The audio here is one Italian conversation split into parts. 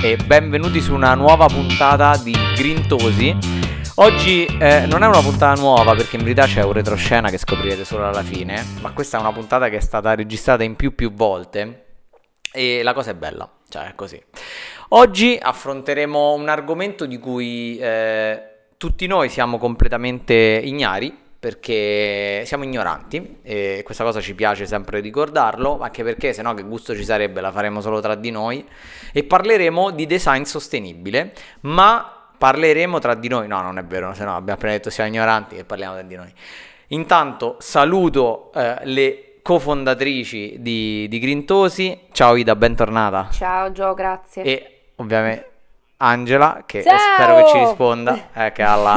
e benvenuti su una nuova puntata di Grintosi. Oggi eh, non è una puntata nuova perché in verità c'è un retroscena che scoprirete solo alla fine, ma questa è una puntata che è stata registrata in più più volte e la cosa è bella, cioè è così. Oggi affronteremo un argomento di cui eh, tutti noi siamo completamente ignari perché siamo ignoranti e questa cosa ci piace sempre ricordarlo, anche perché se no che gusto ci sarebbe, la faremo solo tra di noi e parleremo di design sostenibile, ma parleremo tra di noi, no non è vero, se no abbiamo appena detto siamo ignoranti e parliamo tra di noi. Intanto saluto eh, le cofondatrici di, di Grintosi, ciao Ida, bentornata. Ciao Gio, grazie. E ovviamente Angela, che Ciao! spero che ci risponda, eh, che alla...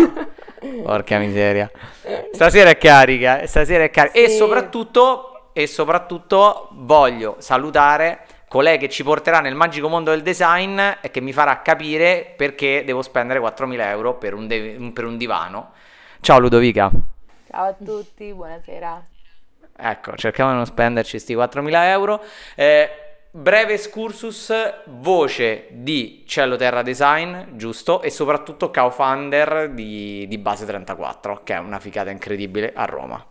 Porca miseria. Stasera è carica, stasera è carica. E Sì. soprattutto, e soprattutto voglio salutare colei che ci porterà nel magico mondo del design e che mi farà capire perché devo spendere 4.000 euro per un, de- per un divano. Ciao Ludovica. Ciao a tutti, buonasera. Ecco, cerchiamo di non spenderci questi 4.000 euro. Eh, breve excursus, voce di Cielo Terra Design, giusto? E soprattutto co-founder di, di Base 34, che è una figata incredibile a Roma.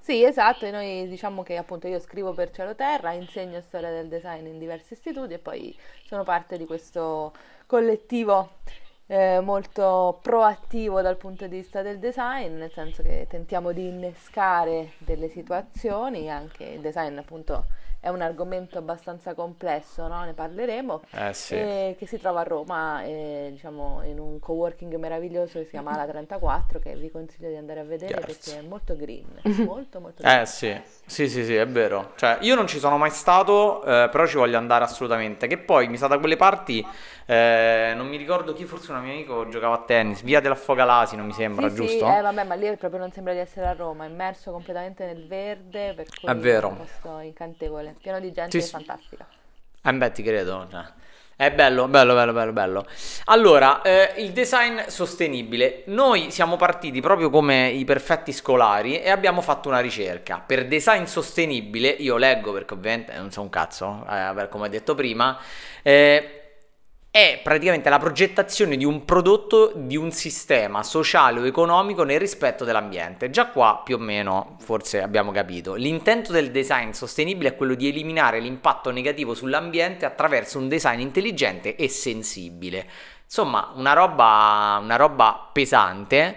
Sì, esatto, e noi diciamo che appunto io scrivo per Cielo Terra, insegno storia del design in diversi istituti e poi sono parte di questo collettivo eh, molto proattivo dal punto di vista del design, nel senso che tentiamo di innescare delle situazioni, anche il design appunto è un argomento abbastanza complesso, no? Ne parleremo. Eh sì. eh, che si trova a Roma, eh, diciamo, in un coworking meraviglioso che si chiama Ala 34, che vi consiglio di andare a vedere Yes. perché è molto green, molto molto green. Eh sì, sì, sì, sì, è vero. Cioè, io non ci sono mai stato, eh, però ci voglio andare assolutamente. Che poi mi sa da quelle parti, eh, non mi ricordo chi, forse un mio amico giocava a tennis, via della Fogalasi, non mi sembra, Sì, giusto? sì, eh, vabbè, ma lì proprio non sembra di essere a Roma, è immerso completamente nel verde, per cui È vero. un posto incantevole, pieno di gente sì. fantastica. Eh beh, ti credo. cioè. È bello, bello, bello, bello, bello. Allora, eh, il design sostenibile. Noi siamo partiti proprio come i perfetti scolari e abbiamo fatto una ricerca. Per design sostenibile, io leggo perché ovviamente non so un cazzo, eh, come ho detto prima, eh, è praticamente la progettazione di un prodotto di un sistema sociale o economico nel rispetto dell'ambiente. Già qua più o meno forse abbiamo capito. L'intento del design sostenibile è quello di eliminare l'impatto negativo sull'ambiente attraverso un design intelligente e sensibile. Insomma, una roba, una roba pesante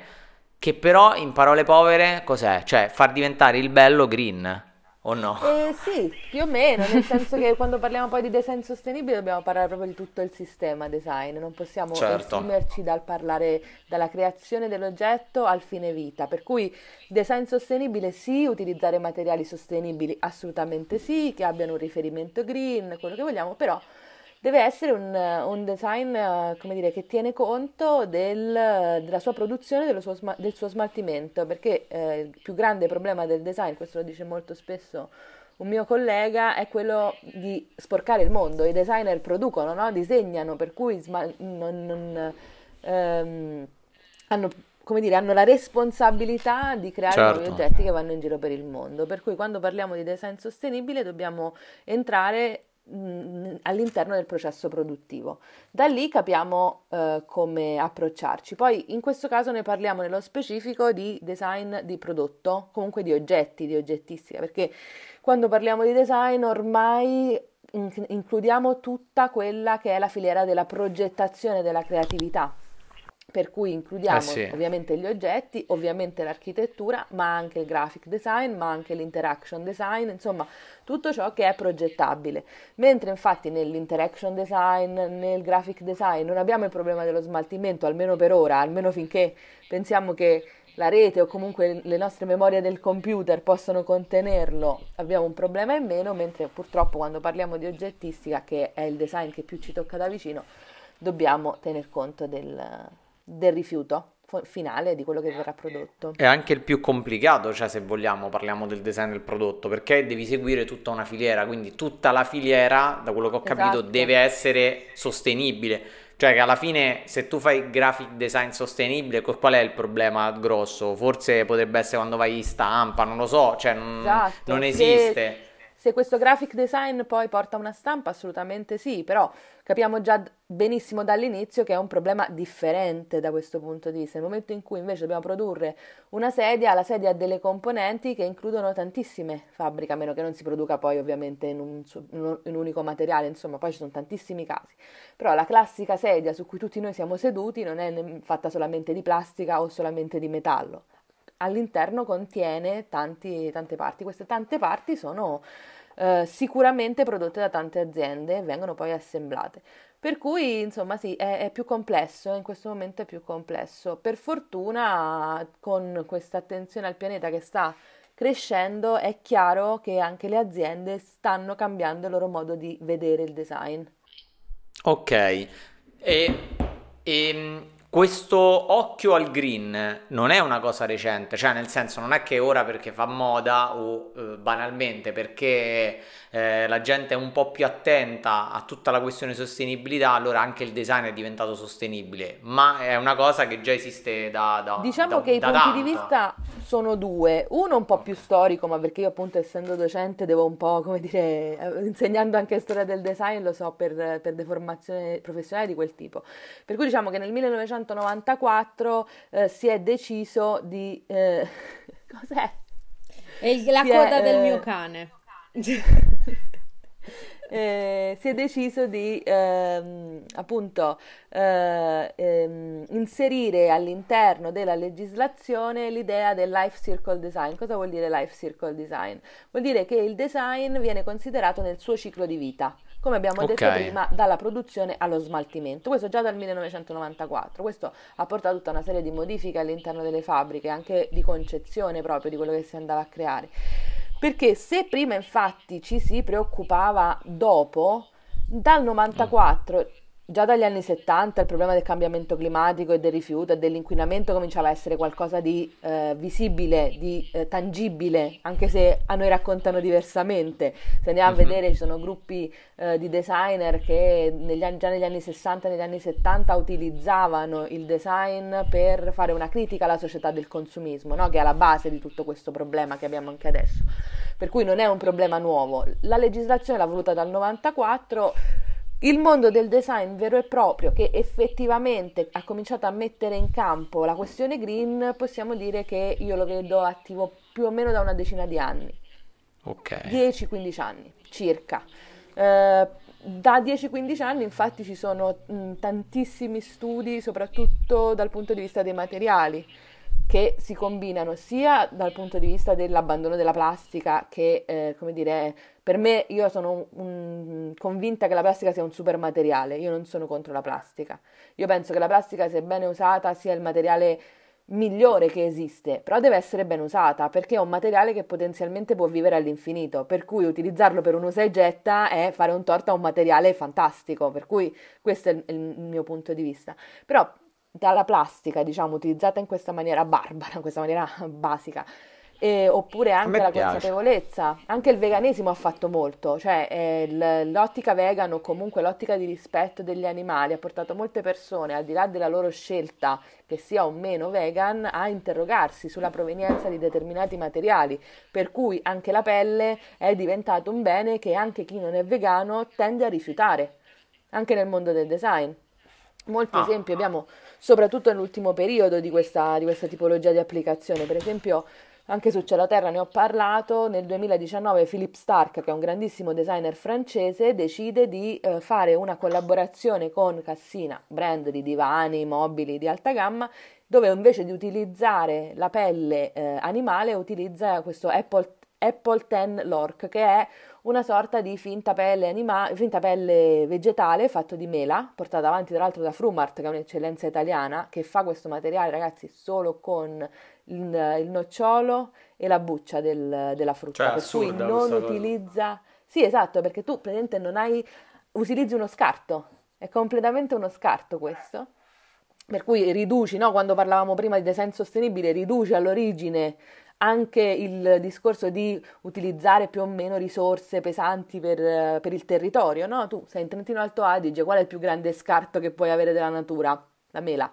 che però in parole povere cos'è? Cioè far diventare il bello green o no? Eh, sì, più o meno, nel senso che quando parliamo poi di design sostenibile dobbiamo parlare proprio di tutto il sistema design, non possiamo Certo. esimerci dal parlare dalla creazione dell'oggetto al fine vita, per cui design sostenibile sì, utilizzare materiali sostenibili assolutamente sì, che abbiano un riferimento green, quello che vogliamo, però deve essere un, un design, come dire, che tiene conto del- della sua produzione, dello suo del suo smaltimento, perché eh, il più grande problema del design, questo lo dice molto spesso un mio collega, è quello di sporcare il mondo. I designer producono, no? Disegnano, per cui sma- non- non, ehm, hanno, come dire, hanno la responsabilità di creare nuovi Certo. oggetti che vanno in giro per il mondo. Per cui quando parliamo di design sostenibile dobbiamo entrare all'interno del processo produttivo. Da lì capiamo eh, come approcciarci. Poi in questo caso ne parliamo nello specifico di design di prodotto, comunque di oggetti, di oggettistica, perché quando parliamo di design ormai in- includiamo tutta quella che è la filiera della progettazione della creatività. Per cui includiamo Eh sì. ovviamente gli oggetti, ovviamente l'architettura, ma anche il graphic design, ma anche l'interaction design, insomma tutto ciò che è progettabile. Mentre infatti nell'interaction design, nel graphic design non abbiamo il problema dello smaltimento, almeno per ora, almeno finché pensiamo che la rete o comunque le nostre memorie del computer possono contenerlo, abbiamo un problema in meno, mentre purtroppo quando parliamo di oggettistica, che è il design che più ci tocca da vicino, dobbiamo tener conto del, del rifiuto finale di quello che verrà prodotto. È anche il più complicato, cioè se vogliamo parliamo del design del prodotto, perché devi seguire tutta una filiera, quindi tutta la filiera, da quello che ho capito, Esatto. deve essere sostenibile. Cioè che alla fine se tu fai graphic design sostenibile, qual è il problema grosso? Forse potrebbe essere quando vai in stampa, non lo so, cioè non, Esatto, non se- esiste. Se questo graphic design poi porta una stampa, assolutamente sì, però capiamo già benissimo dall'inizio che è un problema differente da questo punto di vista. Nel momento in cui invece dobbiamo produrre una sedia, la sedia ha delle componenti che includono tantissime fabbriche, a meno che non si produca poi ovviamente in un, in un unico materiale, insomma, poi ci sono tantissimi casi. Però la classica sedia su cui tutti noi siamo seduti non è fatta solamente di plastica o solamente di metallo all'interno contiene tanti, tante parti. Queste tante parti sono eh, sicuramente prodotte da tante aziende e vengono poi assemblate. Per cui, insomma, sì, è, è, più complesso, in questo momento è più complesso. Per fortuna, con questa attenzione al pianeta che sta crescendo, è chiaro che anche le aziende stanno cambiando il loro modo di vedere il design. Ok, e, e ehm, questo occhio al green non è una cosa recente, cioè nel senso non è che ora perché fa moda o eh, banalmente perché eh, la gente è un po' più attenta a tutta la questione sostenibilità, allora anche il design è diventato sostenibile, ma è una cosa che già esiste da... da diciamo da, che da i punti di vista sono due, uno un po' più storico, ma perché io appunto essendo docente devo un po', come dire, eh, insegnando anche storia del design, lo so per, per deformazione professionale di quel tipo. Per cui diciamo che nel 1900 1994 eh, si è deciso di... Eh, cos'è? È la si coda è, del eh, mio cane. Eh, si è deciso di ehm, appunto eh, ehm, inserire all'interno della legislazione l'idea del life circle design. Cosa vuol dire life circle design? Vuol dire che il design viene considerato nel suo ciclo di vita come abbiamo detto okay. prima, dalla produzione allo smaltimento. Questo già dal 1994. Questo ha portato tutta una serie di modifiche all'interno delle fabbriche, anche di concezione proprio di quello che si andava a creare. Perché se prima infatti ci si preoccupava dopo, dal 94 Già dagli anni 70 il problema del cambiamento climatico e del rifiuto e dell'inquinamento cominciava a essere qualcosa di eh, visibile, di eh, tangibile, anche se a noi raccontano diversamente. Se andiamo uh-huh. a mhm. vedere ci sono gruppi eh, di designer che negli anni, già negli anni 60 e negli anni 70 utilizzavano il design per fare una critica alla società del consumismo, no? che è alla base di tutto questo problema che abbiamo anche adesso. Per cui non è un problema nuovo. La legislazione l'ha voluta dal 94 il mondo del design vero e proprio che effettivamente ha cominciato a mettere in campo la questione green, possiamo dire che io lo vedo attivo più o meno da una decina di anni. Ok. 10-15 anni circa. Eh, da 10-15 anni infatti ci sono mh, tantissimi studi, soprattutto dal punto di vista dei materiali che si combinano sia dal punto di vista dell'abbandono della plastica che, eh, come dire, per me io sono un, convinta che la plastica sia un super materiale, io non sono contro la plastica. Io penso che la plastica, se bene usata, sia il materiale migliore che esiste, però deve essere ben usata perché è un materiale che potenzialmente può vivere all'infinito, per cui utilizzarlo per un usa e getta è fare un torto a un materiale fantastico, per cui questo è il, il mio punto di vista. Però dalla plastica, diciamo, utilizzata in questa maniera barbara, in questa maniera basica, e, oppure anche la piace. consapevolezza, anche il veganesimo ha fatto molto, cioè eh, l'ottica vegan o comunque l'ottica di rispetto degli animali ha portato molte persone, al di là della loro scelta che sia o meno vegan, a interrogarsi sulla provenienza di determinati materiali, per cui anche la pelle è diventato un bene che anche chi non è vegano tende a rifiutare, anche nel mondo del design. Molti ah. esempi abbiamo soprattutto nell'ultimo periodo di questa, di questa tipologia di applicazione. Per esempio, anche su Cielo Terra ne ho parlato, nel 2019 Philippe Stark, che è un grandissimo designer francese, decide di eh, fare una collaborazione con Cassina, brand di divani, mobili di alta gamma, dove invece di utilizzare la pelle eh, animale utilizza questo Apple, Apple 10 Lork, che è una sorta di finta pelle, anima- finta pelle vegetale fatto di mela, portata avanti tra l'altro da Frumart, che è un'eccellenza italiana, che fa questo materiale, ragazzi, solo con il, il nocciolo e la buccia del, della frutta. Cioè, per cui non utilizza... Cosa. Sì, esatto, perché tu praticamente non hai... utilizzi uno scarto, è completamente uno scarto questo. Per cui riduci, no? quando parlavamo prima di design sostenibile, riduci all'origine anche il discorso di utilizzare più o meno risorse pesanti per, per, il territorio, no? Tu sei in Trentino Alto Adige, qual è il più grande scarto che puoi avere della natura? La mela.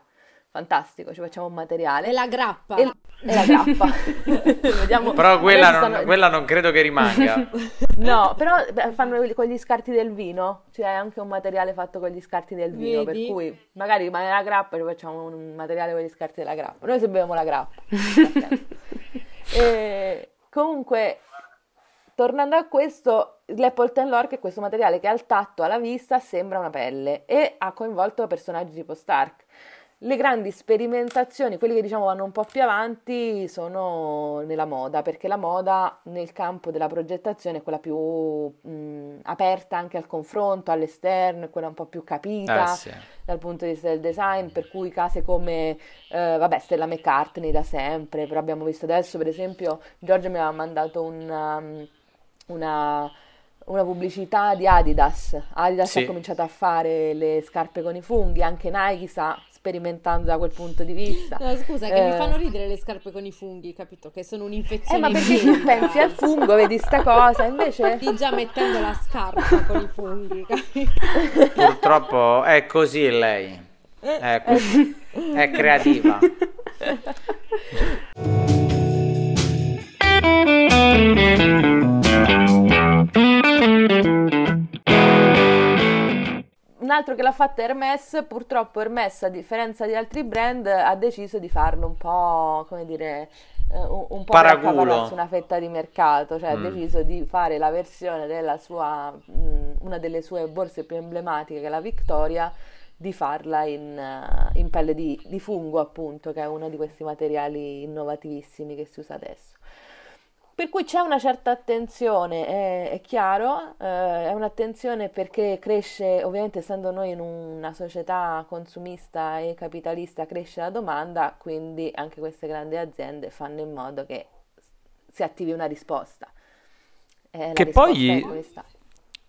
fantastico, ci facciamo un materiale. E la grappa. E, e la grappa. Vediamo, Però quella non, stanno... quella non, credo che rimanga. no, però fanno con gli scarti del vino, cioè è anche un materiale fatto con gli scarti del vino, Vedi? per cui magari rimane la grappa e facciamo un materiale con gli scarti della grappa. Noi se beviamo la grappa. e, comunque, tornando a questo, l'Appleton Lore è questo materiale che al tatto, alla vista, sembra una pelle e ha coinvolto personaggi tipo Stark. Le grandi sperimentazioni, quelli che diciamo vanno un po' più avanti, sono nella moda, perché la moda nel campo della progettazione è quella più mh, aperta anche al confronto, all'esterno, è quella un po' più capita eh, sì. dal punto di vista del design, per cui case come, eh, vabbè, Stella McCartney da sempre, però abbiamo visto adesso, per esempio, Giorgio mi aveva mandato un, um, una una pubblicità di Adidas. Adidas sì. ha cominciato a fare le scarpe con i funghi, anche Nike sta sperimentando da quel punto di vista. No, scusa, che eh... mi fanno ridere le scarpe con i funghi, capito? Che sono un'infezione. Eh, ma perché tu pensi al fungo, vedi sta cosa, invece... Stai già mettendo la scarpa con i funghi, capito? Purtroppo è così lei. È, così. è creativa. Un altro che l'ha fatta Hermes, purtroppo Hermes, a differenza di altri brand, ha deciso di farlo un po', come dire, eh, un, un po' Paraculo. su una fetta di mercato, cioè mm. ha deciso di fare la versione della sua, mm, una delle sue borse più emblematiche, che è la Victoria, di farla in, uh, in pelle di, di fungo, appunto, che è uno di questi materiali innovativissimi che si usa adesso. Per cui c'è una certa attenzione, è, è chiaro, eh, è un'attenzione perché cresce, ovviamente essendo noi in una società consumista e capitalista, cresce la domanda, quindi anche queste grandi aziende fanno in modo che si attivi una risposta. Eh, che poi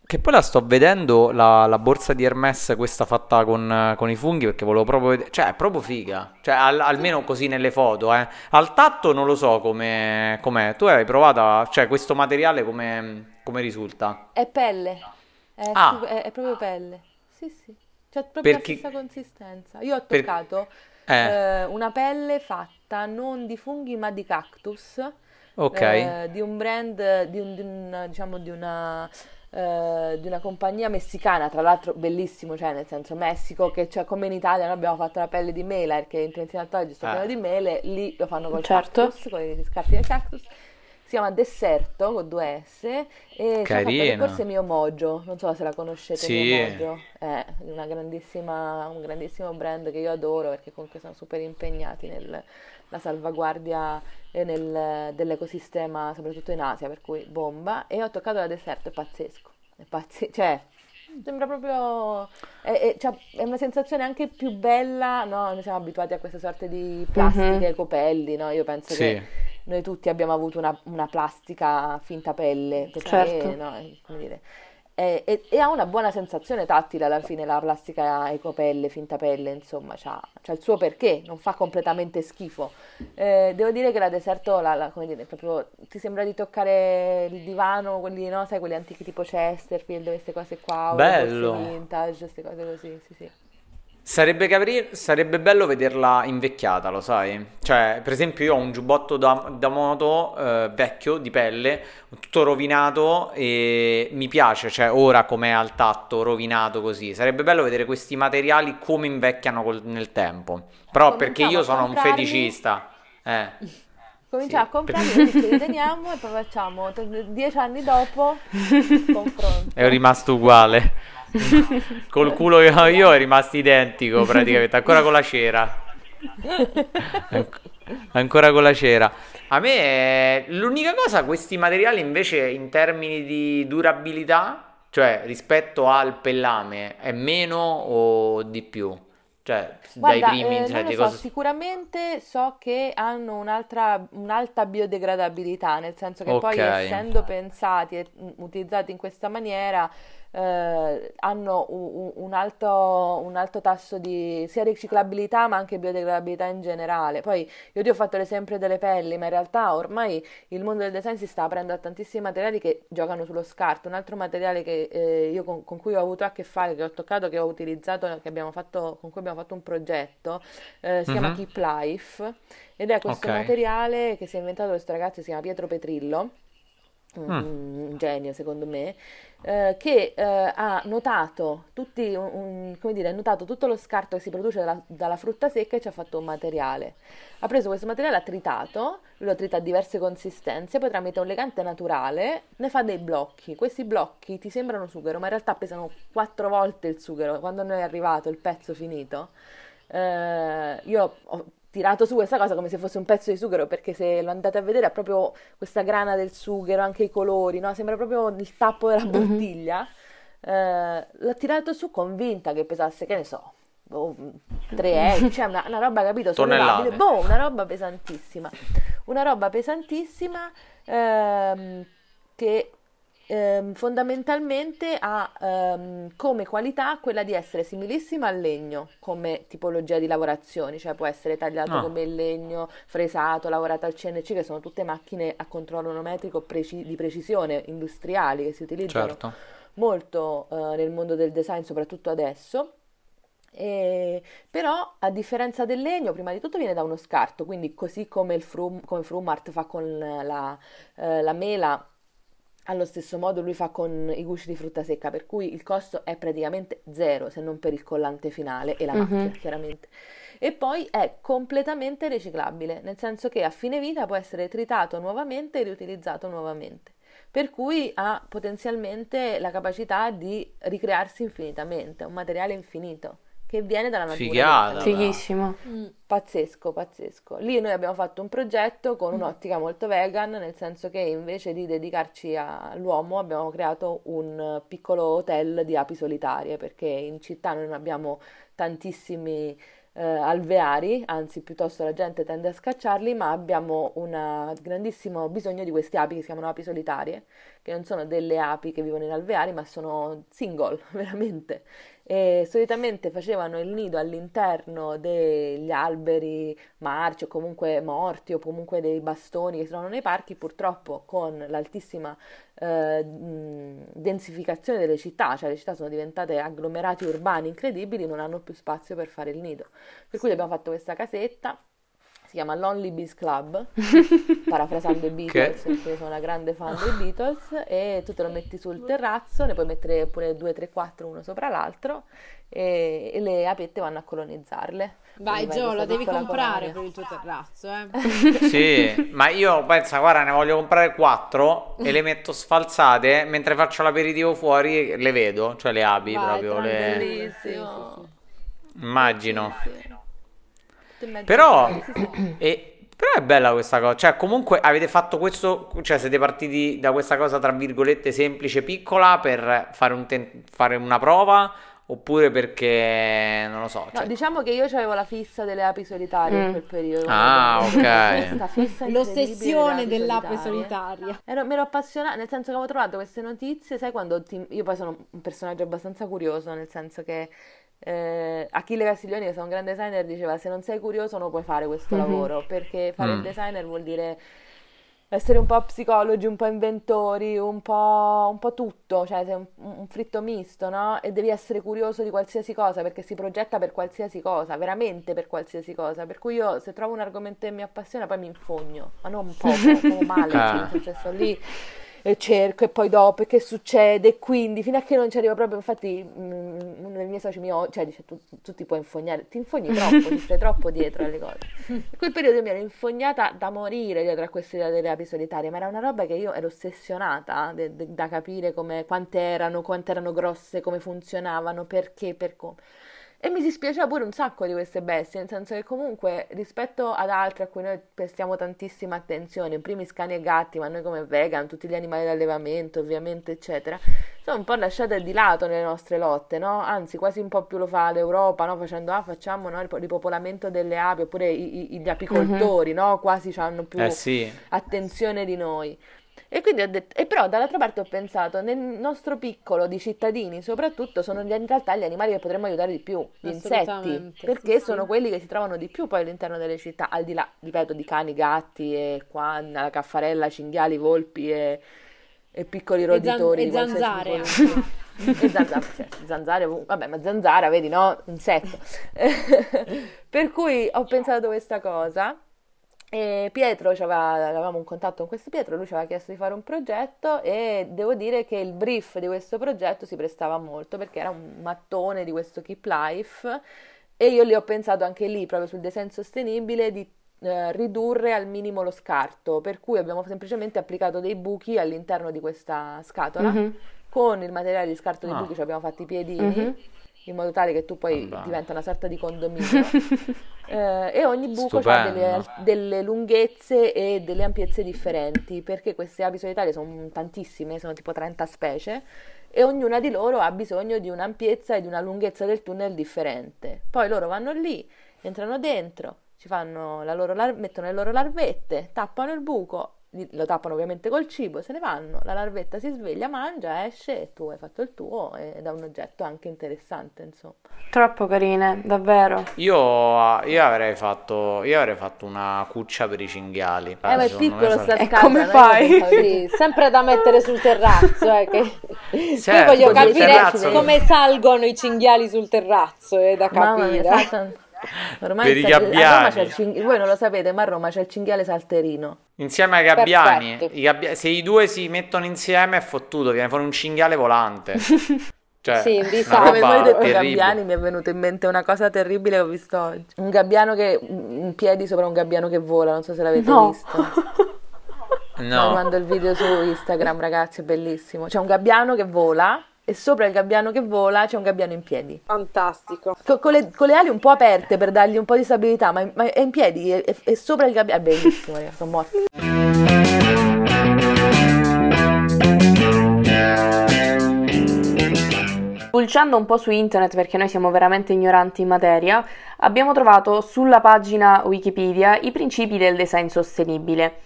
che poi la sto vedendo, la, la borsa di Hermes, questa fatta con, con, i funghi, perché volevo proprio vedere. Cioè, è proprio figa. Cioè, al, almeno così nelle foto, eh. Al tatto non lo so come, com'è. Tu hai provato, cioè, questo materiale come, come risulta? È pelle. È, ah. è, è, proprio pelle. Sì, sì. Cioè, proprio perché... la stessa consistenza. Io ho toccato per... eh. Eh, una pelle fatta non di funghi, ma di cactus. Ok. Eh, di un brand, di, un, di, un, diciamo, di una eh, di una compagnia messicana, tra l'altro bellissimo, cioè nel senso Messico, che cioè, come in Italia noi abbiamo fatto la pelle di mela, perché in Trentino-Alto sto ah. di mele, lì lo fanno col certo. cactus, con i scarpi del cactus. Si chiama Deserto con due S e Carina. forse Mio Mojo, non so se la conoscete. Sì. Mio Mojo è una grandissima, un grandissimo brand che io adoro perché comunque sono super impegnati nella salvaguardia nel, dell'ecosistema, soprattutto in Asia, per cui bomba. E ho toccato la deserto, è pazzesco. È pazzesco, cioè, sembra proprio. È, è, cioè, è, una sensazione anche più bella, no? Noi siamo abituati a queste sorte di plastiche mm-hmm. copelli, no? Io penso sì. che noi tutti abbiamo avuto una, una plastica finta pelle, perché, certo. no? Come dire e, e, e, ha una buona sensazione tattile alla fine la plastica ecopelle, finta pelle, insomma, c'ha, c'ha il suo perché, non fa completamente schifo. Eh, devo dire che la deserto, la, la, come dire, proprio ti sembra di toccare il divano, quelli, no, sai, quelli antichi tipo Chesterfield, queste cose qua, Bello. vintage, queste cose così, sì, sì. Sarebbe, capri- sarebbe bello vederla invecchiata, lo sai? Cioè, per esempio, io ho un giubbotto da, da moto eh, vecchio di pelle, tutto rovinato e mi piace, cioè ora com'è al tatto, rovinato così. Sarebbe bello vedere questi materiali come invecchiano col- nel tempo. Però perché io sono un feticista. Eh. Cominciamo sì, a comprarli, li teniamo e poi facciamo dieci anni dopo confronto. È rimasto uguale. Col culo che ho io è rimasto identico praticamente, ancora con la cera. ancora con la cera. A me è... l'unica cosa, questi materiali invece in termini di durabilità, cioè rispetto al pellame, è meno o di più? Cioè, Guarda, dai primi, eh, cioè, so, cosa... sicuramente so che hanno un'altra, un'alta biodegradabilità, nel senso che okay. poi essendo pensati e utilizzati in questa maniera eh, hanno un, un, alto, un, alto, tasso di sia riciclabilità ma anche biodegradabilità in generale. Poi io ti ho fatto l'esempio delle pelli, ma in realtà ormai il mondo del design si sta aprendo a tantissimi materiali che giocano sullo scarto. Un altro materiale che eh, io con, con, cui ho avuto a che fare, che ho toccato, che ho utilizzato, che abbiamo fatto, con cui abbiamo fatto un progetto, eh, si mm-hmm. chiama mhm. Keep Life ed è questo okay. materiale che si è inventato questo ragazzo, si chiama Pietro Petrillo un, mm. un genio secondo me, eh, che eh, ha notato, tutti, un, come dire, ha notato tutto lo scarto che si produce dalla, dalla, frutta secca e ci ha fatto un materiale. Ha preso questo materiale, l'ha tritato, lo trita a diverse consistenze, poi tramite un legante naturale ne fa dei blocchi. Questi blocchi ti sembrano sughero, ma in realtà pesano quattro volte il sughero. Quando noi è arrivato il pezzo finito, eh, io ho tirato su questa cosa come se fosse un pezzo di sughero, perché se lo andate a vedere ha proprio questa grana del sughero, anche i colori, no? Sembra proprio il tappo della mhm. bottiglia. Mm-hmm. Eh, l'ho tirato su convinta che pesasse, che ne so, boh, 3 euro, cioè una, una roba, capito, sollevabile, boh, una roba pesantissima. Una roba pesantissima ehm, che ehm, fondamentalmente ha ehm, come qualità quella di essere similissima al legno come tipologia di lavorazioni, cioè può essere tagliato no. come il legno, fresato, lavorato al CNC, che sono tutte macchine a controllo onometrico preci- di precisione industriali che si utilizzano certo. molto eh, nel mondo del design, soprattutto adesso. E, però a differenza del legno prima di tutto viene da uno scarto quindi così come il Frum, come Frumart fa con la, eh, la mela allo stesso modo lui fa con i gusci di frutta secca, per cui il costo è praticamente zero, se non per il collante finale e la mm-hmm. macchina, chiaramente. E poi è completamente riciclabile, nel senso che a fine vita può essere tritato nuovamente e riutilizzato nuovamente. Per cui ha potenzialmente la capacità di ricrearsi infinitamente, un materiale infinito che viene dalla natura. Figata. Fighissimo. Mm. Pazzesco, pazzesco. Lì noi abbiamo fatto un progetto con un'ottica molto vegan, nel senso che invece di dedicarci all'uomo abbiamo creato un piccolo hotel di api solitarie, perché in città noi non abbiamo tantissimi eh, alveari, anzi piuttosto la gente tende a scacciarli, ma abbiamo un grandissimo bisogno di queste api che si chiamano api solitarie, che non sono delle api che vivono in alveari, ma sono single, veramente e solitamente facevano il nido all'interno degli alberi marci o comunque morti o comunque dei bastoni che trovano nei parchi, purtroppo con l'altissima eh, densificazione delle città, cioè le città sono diventate agglomerati urbani incredibili, non hanno più spazio per fare il nido. Per cui abbiamo fatto questa casetta si chiama Lonely Bees Club, parafrasando i Beatles, okay. perché sono una grande fan dei Beatles, e tu te lo metti sul terrazzo, ne puoi mettere pure 2, 3, 4 uno sopra l'altro, e, e le apette vanno a colonizzarle. Vai Gio, lo devi comprare colonia. per il tuo terrazzo, eh? sì, ma io pensa, guarda, ne voglio comprare 4 e le metto sfalsate, mentre faccio l'aperitivo fuori le vedo, cioè le api Vai, proprio. Le... Bellissimo. Immagino. Sì. Però, e, però è bella questa cosa. Cioè, comunque avete fatto questo. Cioè, siete partiti da questa cosa, tra virgolette, semplice, piccola per fare, un ten- fare una prova. Oppure perché non lo so. Cioè... No, diciamo che io avevo la fissa delle api solitarie mm. in quel periodo. Ah, ok. L'ossessione dell'ape solitaria. Ero, mi ero appassionata, nel senso che avevo trovato queste notizie, sai quando ti... io poi sono un personaggio abbastanza curioso, nel senso che eh, Achille Castiglioni, che è un grande designer, diceva se non sei curioso non puoi fare questo mm-hmm. lavoro, perché fare mm. il designer vuol dire essere un po' psicologi, un po' inventori, un po', un po tutto, cioè sei un, un, fritto misto, no? E devi essere curioso di qualsiasi cosa, perché si progetta per qualsiasi cosa, veramente per qualsiasi cosa. Per cui io se trovo un argomento che mi appassiona poi mi infogno, ma non un po', male, ah. cioè, sto lì e cerco e poi dopo e che succede e quindi fino a che non ci arriva proprio infatti mh, mm, uno dei miei soci mi cioè dice tu, tu, ti puoi infognare ti infogni troppo ti stai troppo dietro alle cose. In quel periodo io mi ero infognata da morire dietro a questa idea delle api solitarie ma era una roba che io ero ossessionata de, de, da capire come, quante erano quante erano grosse come funzionavano perché per come e mi dispiaceva pure un sacco di queste bestie, nel senso che comunque rispetto ad altre a cui noi prestiamo tantissima attenzione, in primis cani e gatti, ma noi come vegan, tutti gli animali d'allevamento ovviamente, eccetera, sono un po' lasciate di lato nelle nostre lotte, no? Anzi, quasi un po' più lo fa l'Europa, no? Facendo, ah, facciamo no? il ripopolamento delle api, oppure i, i, gli apicoltori, mm-hmm. no? Quasi hanno più eh sì. attenzione di noi. E quindi ho detto, e però dall'altra parte ho pensato, nel nostro piccolo di cittadini soprattutto sono in realtà gli animali che potremmo aiutare di più, gli insetti, perché sì, sono sì. quelli che si trovano di più poi all'interno delle città, al di là, ripeto, di cani, gatti e qua nella caffarella, cinghiali, volpi e, e piccoli E, zan- roditori e qualsiasi zanzare. E zanzare, cioè, zanzare vabbè, ma zanzara, vedi, no? Insetto. per cui ho pensato questa cosa. E Pietro, avevamo un contatto con questo Pietro, lui ci aveva chiesto di fare un progetto e devo dire che il brief di questo progetto si prestava molto perché era un mattone di questo Keep Life e io lì ho pensato anche lì, proprio sul design sostenibile, di eh, ridurre al minimo lo scarto, per cui abbiamo semplicemente applicato dei buchi all'interno di questa scatola Mhm. con il materiale di scarto dei Ah. buchi ci abbiamo fatto i piedini Mhm. In modo tale che tu poi Vabbè. diventa una sorta di condominio Eh, e ogni buco ha delle, delle lunghezze e delle ampiezze differenti perché queste api solitarie sono tantissime, sono tipo 30 specie e ognuna di loro ha bisogno di un'ampiezza e di una lunghezza del tunnel differente. Poi loro vanno lì, entrano dentro, ci fanno la loro lar- mettono le loro larvette, tappano il buco, lo tappano ovviamente col cibo, se ne vanno, la larvetta si sveglia, mangia, esce e tu hai fatto il tuo ed è un oggetto anche interessante, insomma. Troppo carine, davvero. Io, io avrei fatto, io avrei fatto una cuccia per i cinghiali. Eh, ma è me piccolo sta scatola, come? Io fai? Sì, sempre da mettere sul terrazzo, eh, che... Poi Certo, voglio capire terrazzo. come salgono i cinghiali sul terrazzo, è da Mamma mia, capire. saltano- Ormai Per i sa- a Roma gabbiani. c'è il cinghi- voi non lo sapete, ma a Roma c'è il cinghiale salterino. Insieme ai gabbiani, i gabbia- se i due si mettono insieme è fottuto, viene fuori un cinghiale volante. Cioè, Sì, disastro. Come voi detto terribile. gabbiani, mi è venuta in mente una cosa terribile che ho visto oggi. Un gabbiano che in piedi sopra un gabbiano che vola, non so se l'avete No. visto. Vi No, mando il video su Instagram, ragazzi, è bellissimo. C'è un gabbiano che vola e sopra il gabbiano che vola c'è un gabbiano in piedi. Fantastico. Co- Con, le, con le ali un po' aperte per dargli un po' di stabilità, ma, ma è in piedi e, sopra il gabbiano. È bellissimo, ragazzi, sono morta. Spulciando un po' su internet perché noi siamo veramente ignoranti in materia, abbiamo trovato sulla pagina Wikipedia i principi del design sostenibile.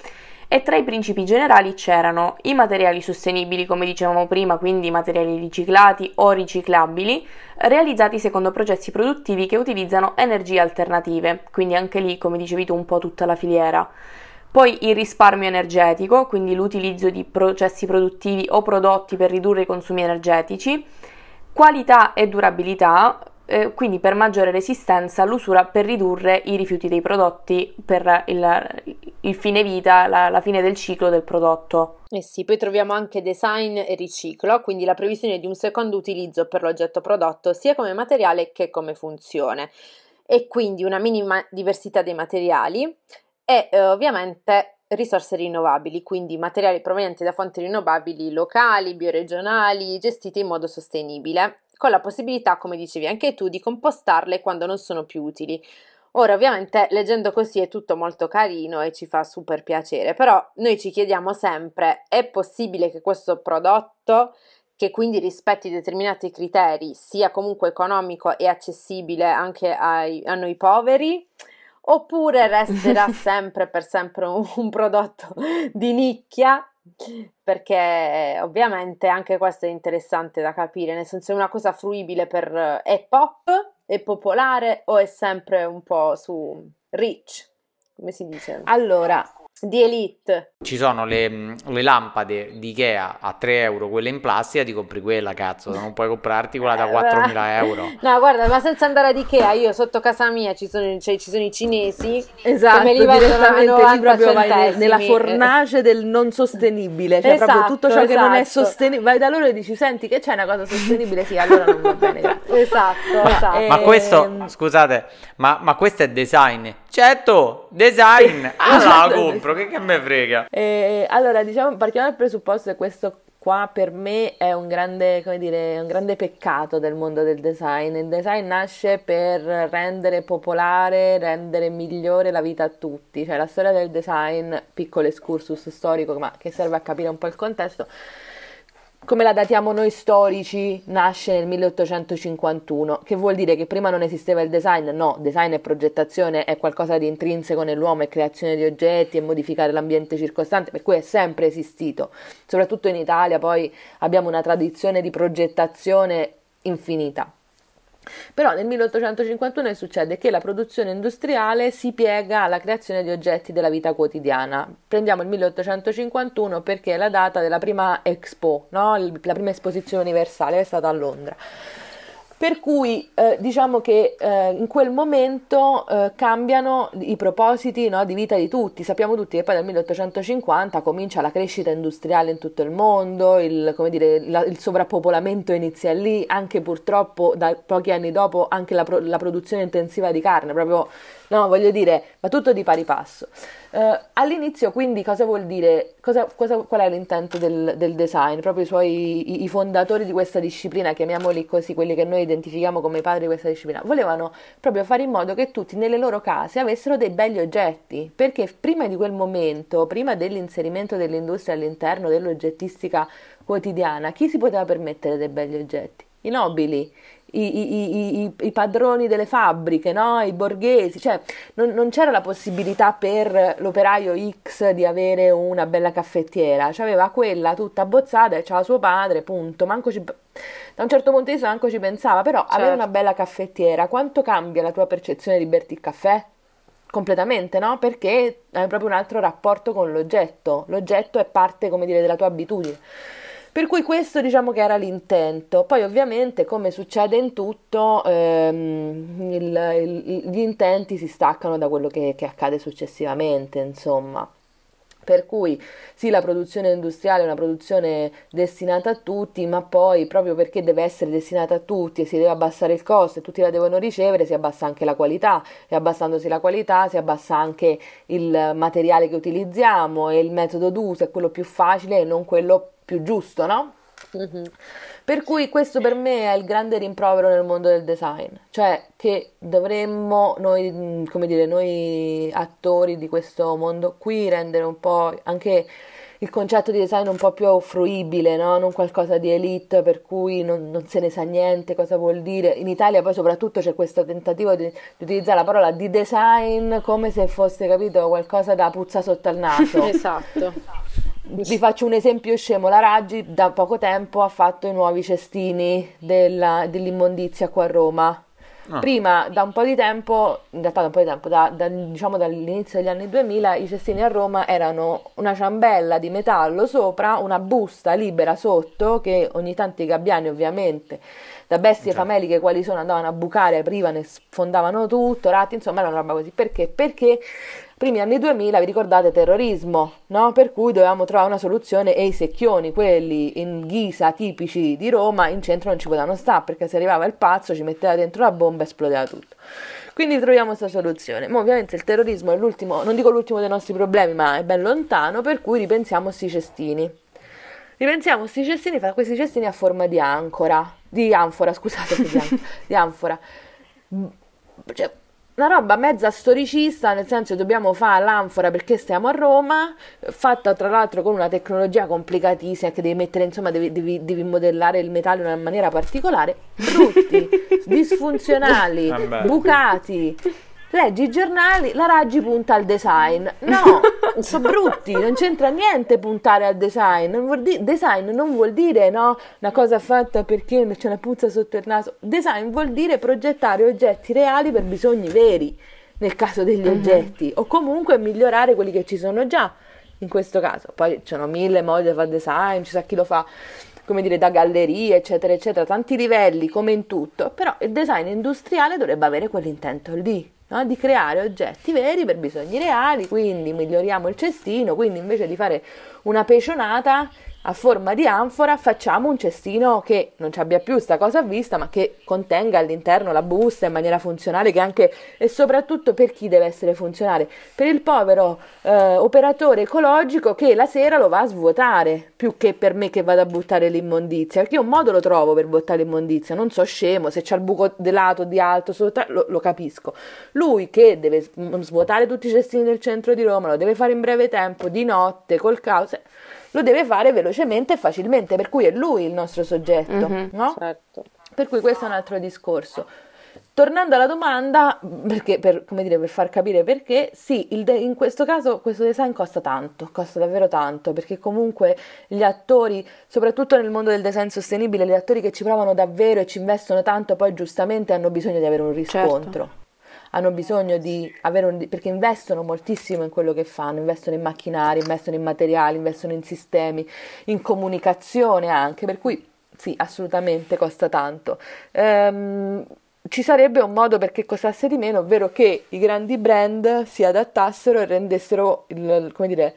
E tra i principi generali c'erano i materiali sostenibili, come dicevamo prima, quindi materiali riciclati o riciclabili, realizzati secondo processi produttivi che utilizzano energie alternative, quindi anche lì, come dicevi tu, un po' tutta la filiera. Poi il risparmio energetico, quindi l'utilizzo di processi produttivi o prodotti per ridurre i consumi energetici, qualità e durabilità, eh, quindi per maggiore resistenza all'usura per ridurre i rifiuti dei prodotti per il, il fine vita, la, la fine del ciclo del prodotto. Eh sì, poi troviamo anche design e riciclo, quindi la previsione di un secondo utilizzo per l'oggetto prodotto sia come materiale che come funzione e quindi una minima diversità dei materiali e eh, ovviamente risorse rinnovabili, quindi materiali provenienti da fonti rinnovabili locali, bioregionali, gestiti in modo sostenibile, con la possibilità, come dicevi anche tu, di compostarle quando non sono più utili. Ora, ovviamente, leggendo così è tutto molto carino e ci fa super piacere, però noi ci chiediamo sempre: è possibile che questo prodotto, che quindi rispetti determinati criteri, sia comunque economico e accessibile anche ai- a noi poveri? Oppure resterà sempre per sempre un, un prodotto di nicchia? Perché ovviamente anche questo è interessante da capire, nel senso è una cosa fruibile per... è pop, è popolare o è sempre un po' su rich, come si dice? Allora, Di elite. ci sono le, le lampade di Ikea a 3 euro, quelle in plastica, ti compri quella, cazzo, non puoi comprarti quella da 4.000 euro. No, guarda, ma senza andare ad Ikea, io sotto casa mia ci sono, cioè, ci sono i cinesi esatto, me li vendono a direttamente 90 lì proprio vai nella fornace del non sostenibile, cioè proprio Esatto, tutto ciò che non è esatto. sostenibile. Vai da loro e dici, senti che c'è una cosa sostenibile? Sì, allora non va bene. Esatto, esatto. eh, Ma questo, Ehm. scusate, ma, ma questo è design? Certo, design! Ah, la Certo, compro, che, che me frega? Eh, allora, diciamo, partiamo dal presupposto che questo qua per me è un grande, come dire, un grande peccato del mondo del design. Il design nasce per rendere popolare, rendere migliore la vita a tutti. Cioè, la storia del design, piccolo excursus storico, ma che serve a capire un po' il contesto. Come la datiamo noi storici, nasce nel 1851, che vuol dire che prima non esisteva il design? No, design e progettazione è qualcosa di intrinseco nell'uomo, è creazione di oggetti, è modificare l'ambiente circostante, per cui è sempre esistito. Soprattutto in Italia poi abbiamo una tradizione di progettazione infinita. Però nel 1851 succede che la produzione industriale si piega alla creazione di oggetti della vita quotidiana. Prendiamo il 1851 perché è la data della prima Expo, no? la prima esposizione universale, è stata a Londra. Per cui eh, diciamo che eh, in quel momento eh, cambiano i propositi no, di vita di tutti. Sappiamo tutti che poi nel 1850 comincia la crescita industriale in tutto il mondo, il, dire, la, il sovrappopolamento inizia lì, anche purtroppo da pochi anni dopo anche la, pro, la produzione intensiva di carne, proprio no, voglio dire, va tutto di pari passo. Uh, all'inizio, quindi, cosa vuol dire? Cosa, cosa, qual è l'intento del, del, design? Proprio i suoi i, i, fondatori di questa disciplina, chiamiamoli così, quelli che noi identifichiamo come i padri di questa disciplina, volevano proprio fare in modo che tutti nelle loro case avessero dei belli oggetti, perché prima di quel momento, prima dell'inserimento dell'industria all'interno dell'oggettistica quotidiana, chi si poteva permettere dei belli oggetti? I nobili, i, i, i, i, padroni delle fabbriche, no? i borghesi, cioè non, non, c'era la possibilità per l'operaio X di avere una bella caffettiera, cioè aveva quella tutta abbozzata e c'era suo padre, punto. Manco ci, da un certo punto di vista manco ci pensava, però certo. avere una bella caffettiera, quanto cambia la tua percezione di berti il caffè? Completamente, no? Perché hai proprio un altro rapporto con l'oggetto, l'oggetto è parte, come dire, della tua abitudine. Per cui questo diciamo che era l'intento. Poi ovviamente, come succede in tutto, ehm, il, il, gli intenti si staccano da quello che, che accade successivamente, insomma. Per cui sì, la produzione industriale è una produzione destinata a tutti, ma poi proprio perché deve essere destinata a tutti e si deve abbassare il costo e tutti la devono ricevere, si abbassa anche la qualità e abbassandosi la qualità si abbassa anche il materiale che utilizziamo e il metodo d'uso è quello più facile e non quello più giusto, no? Mm-hmm. Per cui questo per me è il grande rimprovero nel mondo del design, cioè che dovremmo noi, come dire, noi attori di questo mondo qui rendere un po' anche il concetto di design un po' più fruibile, no? non qualcosa di elite per cui non, non, se ne sa niente cosa vuol dire. In Italia poi soprattutto c'è questo tentativo di, di, utilizzare la parola di design come se fosse capito qualcosa da puzza sotto al naso. esatto. Vi faccio un esempio scemo, la Raggi da poco tempo ha fatto i nuovi cestini della, dell'immondizia qua a Roma. Ah. Prima, da un po' di tempo, in realtà da un po' di tempo, da, da, diciamo dall'inizio degli anni 2000, i cestini a Roma erano una ciambella di metallo sopra, una busta libera sotto, che ogni tanto i gabbiani ovviamente, da bestie Già. fameliche quali sono, andavano a bucare, aprivano e sfondavano tutto, ratti, insomma era una roba così. Perché? Perché primi anni 2000, vi ricordate, terrorismo, no? Per cui dovevamo trovare una soluzione e i secchioni, quelli in ghisa tipici di Roma, in centro non ci potevano stare perché se arrivava il pazzo ci metteva dentro la bomba e esplodeva tutto. Quindi troviamo questa soluzione. Ma ovviamente il terrorismo è l'ultimo, non dico l'ultimo dei nostri problemi, ma è ben lontano, per cui ripensiamo a questi cestini. Ripensiamo a questi cestini, fa questi cestini a forma di ancora, di anfora, scusate, di, an- di anfora. Cioè, una roba mezza storicista, nel senso dobbiamo fare l'anfora perché stiamo a Roma, fatta tra l'altro con una tecnologia complicatissima che devi mettere, insomma, devi, devi, devi modellare il metallo in una maniera particolare, brutti, disfunzionali, bucati, leggi i giornali, la Raggi punta al design. No, sono brutti, non c'entra niente puntare al design. Non di- design non vuol dire no, una cosa fatta perché c'è una puzza sotto il naso. Design vuol dire progettare oggetti reali per bisogni veri, nel caso degli mm-hmm. oggetti, o comunque migliorare quelli che ci sono già. In questo caso, poi ci sono mille modi di fare design, ci sa chi lo fa come dire, da gallerie, eccetera, eccetera, tanti livelli come in tutto, però il design industriale dovrebbe avere quell'intento lì no? di creare oggetti veri per bisogni reali, quindi miglioriamo il cestino, quindi invece di fare una pecionata a forma di anfora facciamo un cestino che non ci abbia più sta cosa vista ma che contenga all'interno la busta in maniera funzionale che anche e soprattutto per chi deve essere funzionale. Per il povero eh, operatore ecologico che la sera lo va a svuotare più che per me che vado a buttare l'immondizia perché io un modo lo trovo per buttare l'immondizia non so scemo se c'è il buco di lato di alto sotto lo, lo capisco. Lui che deve svuotare tutti i cestini del centro di Roma lo deve fare in breve tempo di notte col caos lo deve fare velocemente e facilmente, per cui è lui il nostro soggetto, Mhm, no? Certo. Per cui questo è un altro discorso. Tornando alla domanda, perché, per, come dire, per far capire perché, sì, de- in questo caso questo design costa tanto, costa davvero tanto, perché comunque gli attori, soprattutto nel mondo del design sostenibile, gli attori che ci provano davvero e ci investono tanto, poi giustamente hanno bisogno di avere un riscontro. Hanno bisogno di avere un... perché investono moltissimo in quello che fanno, investono in macchinari, investono in materiali, investono in sistemi, in comunicazione anche, per cui sì, assolutamente costa tanto. Ehm, ci sarebbe un modo perché costasse di meno, ovvero che i grandi brand si adattassero e rendessero, il, come dire,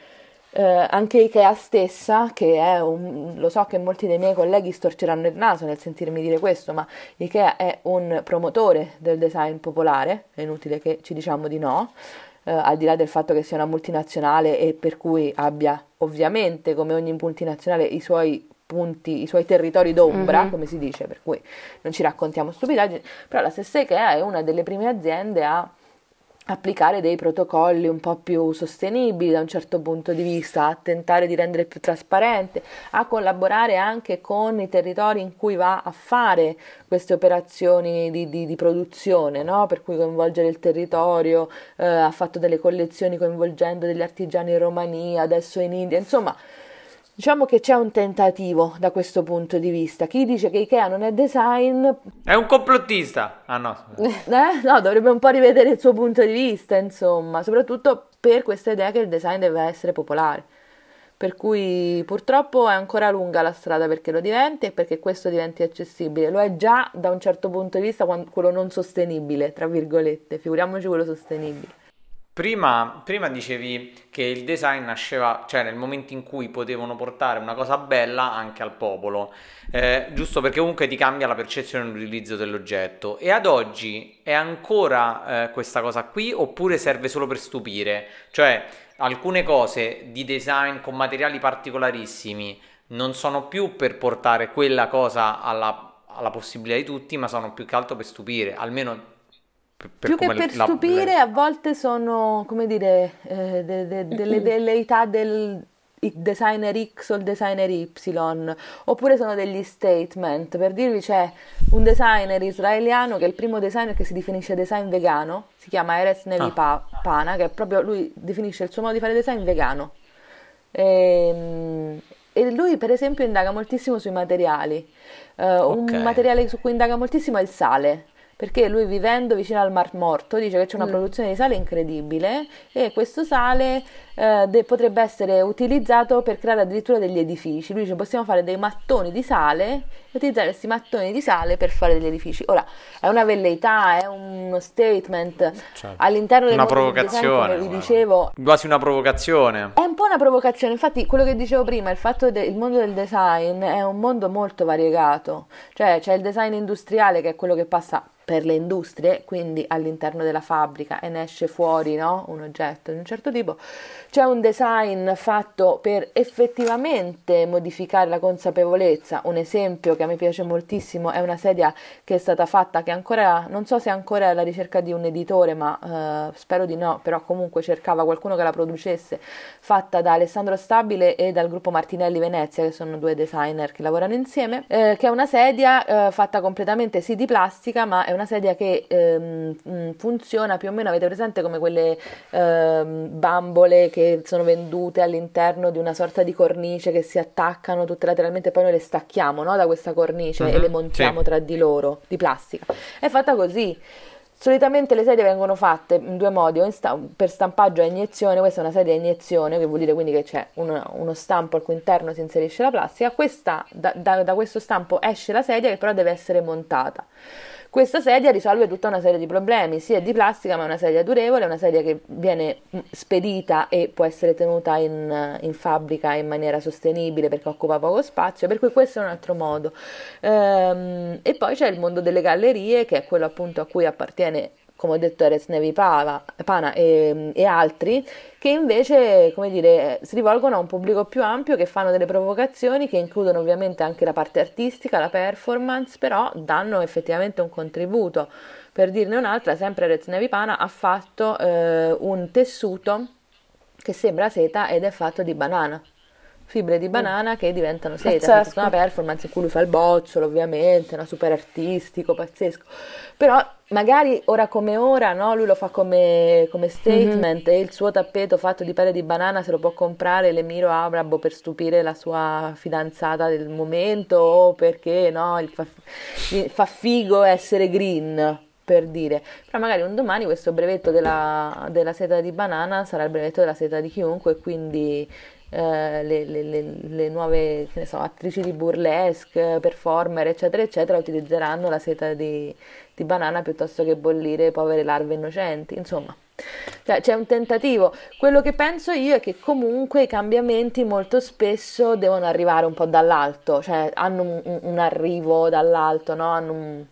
eh, anche Ikea stessa, che è un, lo so che molti dei miei colleghi storceranno il naso nel sentirmi dire questo, ma Ikea è un promotore del design popolare, è inutile che ci diciamo di no, eh, al di là del fatto che sia una multinazionale e per cui abbia ovviamente, come ogni multinazionale, i suoi punti, i suoi territori d'ombra, Mhm. come si dice, per cui non ci raccontiamo stupidaggini, però la stessa Ikea è una delle prime aziende a applicare dei protocolli un po' più sostenibili da un certo punto di vista, a tentare di rendere più trasparente, a collaborare anche con i territori in cui va a fare queste operazioni di, di- di produzione, no? per cui coinvolgere il territorio, eh, ha fatto delle collezioni coinvolgendo degli artigiani in Romania, adesso in India, insomma. Diciamo che c'è un tentativo da questo punto di vista. Chi dice che Ikea non è design È un complottista. Ah no. eh? No, dovrebbe un po' rivedere il suo punto di vista, insomma, soprattutto per questa idea che il design deve essere popolare. Per cui purtroppo è ancora lunga la strada perché lo diventi e perché questo diventi accessibile. Lo è già da un certo punto di vista quello non sostenibile, tra virgolette, figuriamoci quello sostenibile. Prima, prima dicevi che il design nasceva, cioè nel momento in cui potevano portare una cosa bella anche al popolo, eh, giusto perché comunque ti cambia la percezione dell'utilizzo dell'oggetto. E ad oggi è ancora eh, questa cosa qui oppure serve solo per stupire? Cioè alcune cose di design con materiali particolarissimi non sono più per portare quella cosa alla, alla possibilità di tutti, ma sono più che altro per stupire, almeno per, Più che per la- stupire, la- a volte sono, come dire, eh, de- de- delle velleità del designer X o il designer Y, oppure sono degli statement. Per dirvi, c'è un designer israeliano che è il primo designer che si definisce design vegano, si chiama Erez Nevi Ah. Pa- Pana, che è proprio lui definisce il suo modo di fare design vegano. Ehm, E, lui, per esempio, indaga moltissimo sui materiali. Eh, Ok. Un materiale su cui indaga moltissimo è il sale. Perché lui vivendo vicino al Mar Morto dice che c'è una Mm. produzione di sale incredibile e questo sale eh, de- potrebbe essere utilizzato per creare addirittura degli edifici. Lui dice possiamo fare dei mattoni di sale utilizzare questi mattoni di sale per fare degli edifici. Ora, è una velleità, è uno statement Cioè, all'interno del una del design, provocazione, vi dicevo, quasi una provocazione. è un po' una provocazione, infatti quello che dicevo prima, il fatto del mondo del design è un mondo molto variegato, cioè c'è il design industriale che è quello che passa per le industrie, quindi all'interno della fabbrica e ne esce fuori no? un oggetto di un certo tipo, c'è un design fatto per effettivamente modificare la consapevolezza, un esempio che a me piace moltissimo è una sedia che è stata fatta, che ancora, non so se è ancora alla ricerca di un editore, ma eh, spero di no, però comunque cercava qualcuno che la producesse, fatta da Alessandro Stabile e dal gruppo Martinelli Venezia, che sono due designer che lavorano insieme, eh, che è una sedia eh, fatta completamente sì di plastica, ma è una sedia che ehm, mh, funziona più o meno, avete presente come quelle ehm, bambole che sono vendute all'interno di una sorta di cornice che si attaccano tutte lateralmente, poi noi le stacchiamo no, da questa cornice e Mhm, le montiamo sì. tra di loro, di plastica. È fatta così. Solitamente le sedie vengono fatte in due modi, o sta- per stampaggio a iniezione, questa è una sedia a iniezione, che vuol dire quindi che c'è uno, uno stampo al cui interno si inserisce la plastica, questa, da, da- da questo stampo esce la sedia che però deve essere montata. Questa sedia risolve tutta una serie di problemi, sia di plastica, ma è una sedia durevole, è una sedia che viene mh, spedita e può essere tenuta in, in fabbrica in maniera sostenibile perché occupa poco spazio, per cui questo è un altro modo. Ehm, e poi c'è il mondo delle gallerie, che è quello appunto a cui appartiene, come ho detto, Eres Nevi Pava- Pana e, e altri, che invece, dire, si rivolgono a un pubblico più ampio, che fanno delle provocazioni che includono ovviamente anche la parte artistica, la performance, però danno effettivamente un contributo. Per dirne un'altra, sempre Rez Nevipana ha fatto eh, un tessuto che sembra seta ed è fatto di banana. Fibre di banana che diventano seta, Pazzesco. tutta una performance in cui lui fa il bozzolo ovviamente, no? super artistico, pazzesco, però magari ora come ora no? lui lo fa come, come statement e il suo tappeto fatto di pelle di banana se lo può comprare l'Emiro Abrabo per stupire la sua fidanzata del momento o perché no? il fa, fa figo essere green per dire, però magari un domani questo brevetto della, della seta di banana sarà il brevetto della seta di chiunque quindi eh, le, le- le- nuove so, attrici di burlesque, performer, eccetera, eccetera, utilizzeranno la seta di, di banana piuttosto che bollire povere larve innocenti. Insomma, cioè, c'è un tentativo. Quello che penso io è che comunque i cambiamenti molto spesso devono arrivare un po' dall'alto, cioè hanno un- un arrivo dall'alto, no? Hanno un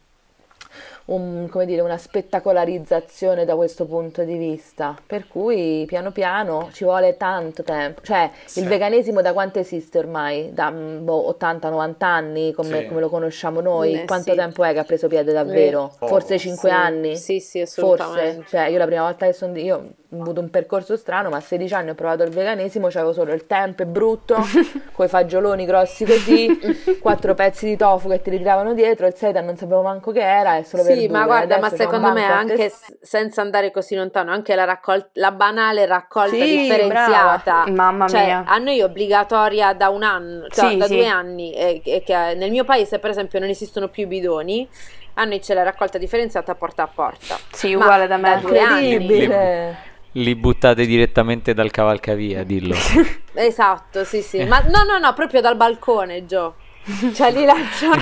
un- come dire, una spettacolarizzazione da questo punto di vista. Per cui piano piano ci vuole tanto tempo. Cioè, Sì. il veganesimo da quanto esiste ormai? Da mm, boh, 80-90 anni, come, Sì. come lo conosciamo noi? Eh, Quanto sì. tempo è che ha preso piede davvero? Poco. Forse 5 Sì, anni? sì, sì, Forse. assolutamente. Cioè, io la prima volta che sono... Io ho avuto un percorso strano, ma a 16 anni ho provato il veganesimo, c'avevo solo il tempe brutto, coi fagioloni grossi così, quattro pezzi di tofu che ti ritiravano dietro, il seitan non sapevo manco che era, è solo Sì, verdure. ma guarda, ma secondo me anche s- senza andare così lontano, anche la, raccol- la banale raccolta Sì, differenziata, Mamma cioè mia. a noi è obbligatoria da un anno, cioè Sì, da sì. due anni, e, e che nel mio paese per esempio non esistono più i bidoni, a noi c'è la raccolta differenziata porta a porta. Sì, Ma uguale da me. due anni. Incredibile. Li buttate direttamente dal cavalcavia, dillo. Esatto, sì, sì, ma no, no, no, proprio dal balcone, Gio. Cioè li lancia.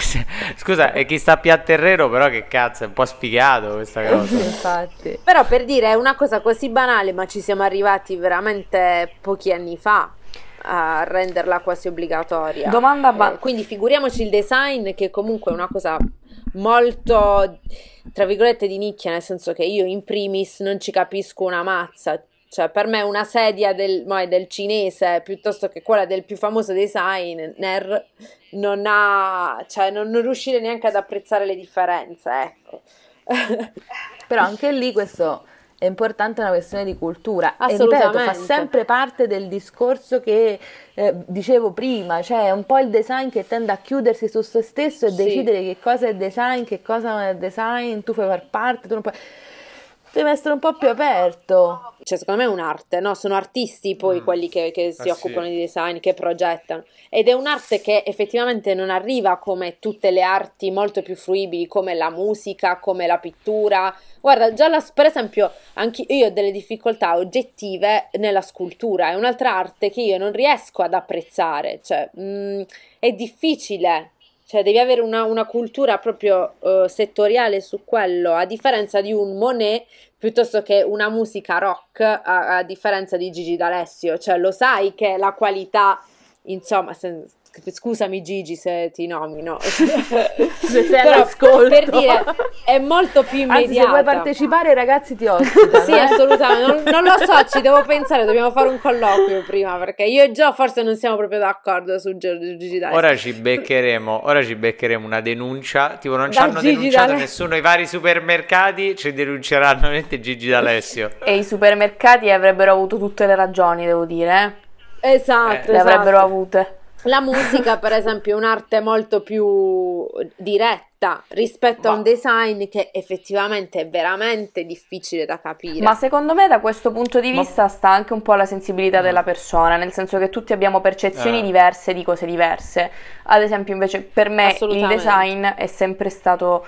Scusa, è chi sta più a terreno, però che cazzo, è un po' sfigato questa cosa. Infatti. Però per dire è una cosa così banale, ma ci siamo arrivati veramente pochi anni fa a renderla quasi obbligatoria. Domanda ba- Eh, quindi figuriamoci il design che comunque è una cosa molto tra virgolette di nicchia, nel senso che io in primis non ci capisco una mazza. Cioè, per me una sedia del, del cinese piuttosto che quella del più famoso designer non ha, cioè, non, non riuscire neanche ad apprezzare le differenze, ecco. Però anche lì questo è importante, una questione di cultura. E ripeto, Assolutamente. fa sempre parte del discorso che eh, dicevo prima, cioè è un po' il design che tende a chiudersi su se stesso e Sì. decidere che cosa è design, che cosa non è design, tu fai far parte, tu non puoi... Deve essere un po' più aperto. cioè secondo me è un'arte, no? Sono artisti poi Mm. quelli che, che si Ah, occupano sì. di design, che progettano. Ed è un'arte che effettivamente non arriva come tutte le arti molto più fruibili, come la musica, come la pittura. Guarda, già la, per esempio, anche io ho delle difficoltà oggettive nella scultura, è un'altra arte che io non riesco ad apprezzare, cioè mm, è difficile. Cioè, devi avere una, una cultura proprio eh, settoriale su quello, a differenza di un Monet piuttosto che una musica rock, a, a differenza di Gigi D'Alessio. Cioè, lo sai che la qualità, insomma, se- scusami Gigi se ti nomino, Se sei Però, all'ascolto. per dire, è molto più Anzi, se vuoi partecipare, ragazzi ti ospitano. Sì, eh. assolutamente, non, non lo so, ci devo pensare, dobbiamo fare un colloquio prima, perché io e Gio forse non siamo proprio d'accordo su Gigi D'Alessio. Ora ci beccheremo, ora ci beccheremo una denuncia. Tipo, non ci hanno Gigi denunciato D'Alessio. nessuno. I vari supermercati ci denunceranno veramente Gigi D'Alessio. E i supermercati avrebbero avuto tutte le ragioni, devo dire. eh. Esatto, Eh. Le avrebbero esatto. avute. La musica, per esempio, è un'arte molto più diretta rispetto a Ma- un design che effettivamente è veramente difficile da capire. Ma secondo me da questo punto di Ma- vista sta anche un po' la sensibilità Mm. della persona, nel senso che tutti abbiamo percezioni Eh. diverse di cose diverse. Ad esempio, invece, per me il design è sempre stato,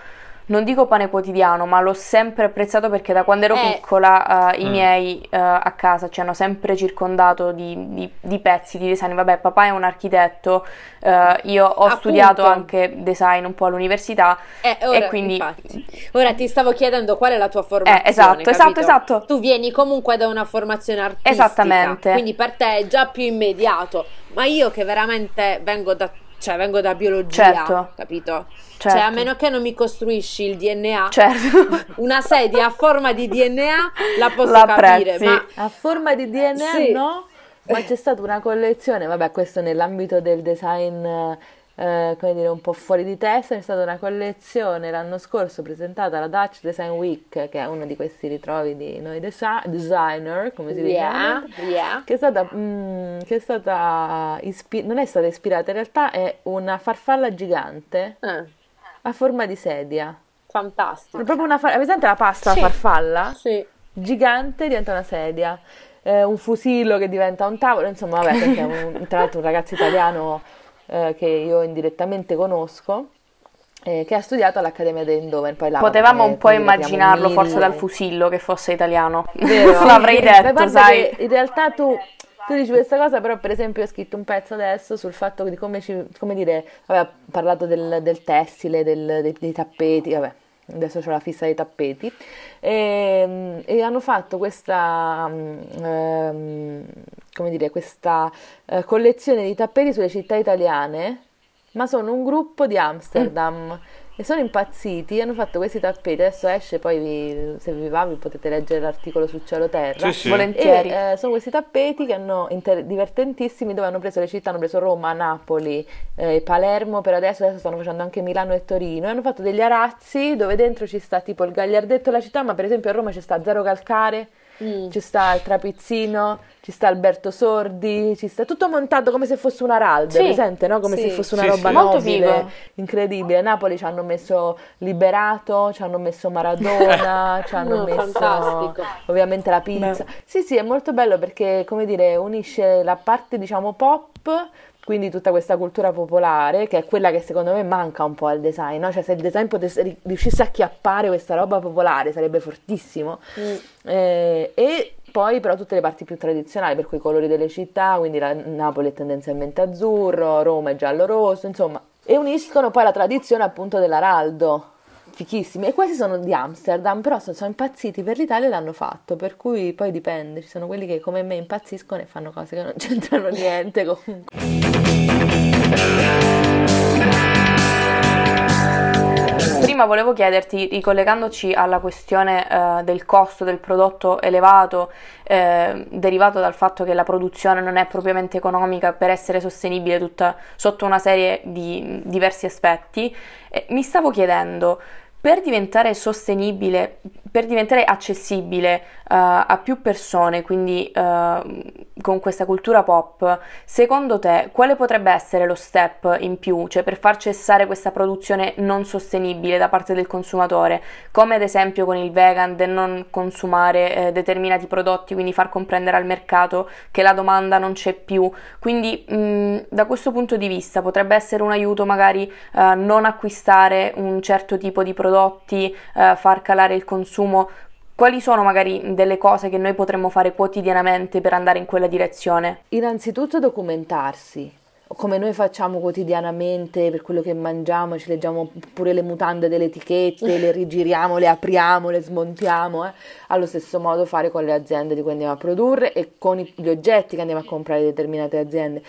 non dico pane quotidiano, ma l'ho sempre apprezzato perché da quando ero Eh. piccola eh, i Mm. miei eh, a casa ci hanno sempre circondato di, di- di pezzi di design. Vabbè, papà è un architetto, eh, io ho Appunto. studiato anche design un po' all'università. Eh, ora, e quindi- infatti, ora ti stavo chiedendo qual è la tua formazione. Eh, esatto, capito? esatto, esatto. Tu vieni comunque da una formazione artistica, Esattamente. quindi per te è già più immediato. Ma io che veramente vengo da, cioè, vengo da biologia, Certo. capito? Certo. Cioè, a meno che non mi costruisci il DNA, Certo. una sedia a forma di DNA la posso La capire, apprezzi. ma A forma di DNA Sì. no? Ma c'è stata una collezione, vabbè, questo nell'ambito del design eh, come dire, un po' fuori di testa. C'è stata una collezione l'anno scorso presentata alla Dutch Design Week, che è uno di questi ritrovi di noi desi- designer, come si dice, Yeah, yeah. che è stata, mm, che è stata ispi- non è stata ispirata, in realtà è una farfalla gigante Eh, a forma di sedia. È fantastico. proprio una far- presente la pasta Sì. farfalla? Sì. Gigante diventa una sedia. Eh, un fusillo che diventa un tavolo, insomma, vabbè, perché è un, tra l'altro un ragazzo italiano eh, che io indirettamente conosco, eh, che ha studiato all'Accademia d'Eindhoven. Poi là, Potevamo un po' immaginarlo forse dal fusillo che fosse italiano. Vero? L'avrei Sì, a detto, sai. in realtà tu, tu dici questa cosa, però per esempio ho scritto un pezzo adesso sul fatto di come, ci, come dire, ho parlato del, del tessile, del- dei, dei tappeti, vabbè, adesso ho la fissa dei tappeti, e, e hanno fatto questa, mm, ehm, come dire, questa eh, collezione di tappeti sulle città italiane, ma sono un gruppo di Amsterdam. E sono impazziti, hanno fatto questi tappeti, adesso esce, poi vi- se vi va vi potete leggere l'articolo su Cielo Terra. Sì, sì. Volentieri. E, eh, sono questi tappeti che hanno inter- divertentissimi dove hanno preso le città, hanno preso Roma, Napoli, eh, Palermo per adesso, adesso stanno facendo anche Milano e Torino e hanno fatto degli arazzi dove dentro ci sta tipo il gagliardetto della città, ma per esempio a Roma ci sta Zero Calcare, Mm. ci sta il Trapizzino, ci sta Alberto Sordi, ci sta tutto montato come se fosse un araldo, Sì, presente, no? Come sì. se fosse una Sì, roba sì. Molto nobile, figo. incredibile. A Napoli ci hanno messo Liberato, ci hanno messo Maradona, ci hanno No, messo fantastico. ovviamente la pizza. Sì, sì, è molto bello perché, come dire, unisce la parte, diciamo, pop, quindi tutta questa cultura popolare, che è quella che secondo me manca un po' al design, no? Cioè se il design potesse, ri- riuscisse a chiappare questa roba popolare sarebbe fortissimo. Mm. Eh, e poi però tutte le parti più tradizionali, per cui i colori delle città, quindi la- Napoli è tendenzialmente azzurro, Roma è giallo-rosso, insomma, e uniscono poi la tradizione appunto dell'araldo. Fichissimi, e questi sono di Amsterdam, però sono, sono impazziti per l'Italia e l'hanno fatto, per cui poi dipende, ci sono quelli che come me impazziscono e fanno cose che non c'entrano niente comunque. Prima volevo chiederti, ricollegandoci alla questione eh, del costo del prodotto elevato, eh, derivato dal fatto che la produzione non è propriamente economica per essere sostenibile tutta, sotto una serie di diversi aspetti, eh, mi stavo chiedendo, per diventare sostenibile, per diventare accessibile eh, a più persone, quindi eh, con questa cultura pop, secondo te quale potrebbe essere lo step in più, cioè per far cessare questa produzione non sostenibile da parte del consumatore, come ad esempio con il vegan del non consumare eh, determinati prodotti, quindi far comprendere al mercato che la domanda non c'è più. Quindi mh, da questo punto di vista potrebbe essere un aiuto magari eh, non acquistare un certo tipo di prodotti, eh, far calare il consumo. Quali sono magari delle cose che noi potremmo fare quotidianamente per andare in quella direzione? Innanzitutto documentarsi, come noi facciamo quotidianamente per quello che mangiamo, ci leggiamo pure le mutande delle etichette, le rigiriamo, le apriamo, le smontiamo, eh. allo stesso modo fare con le aziende di cui andiamo a produrre e con gli oggetti che andiamo a comprare di determinate aziende.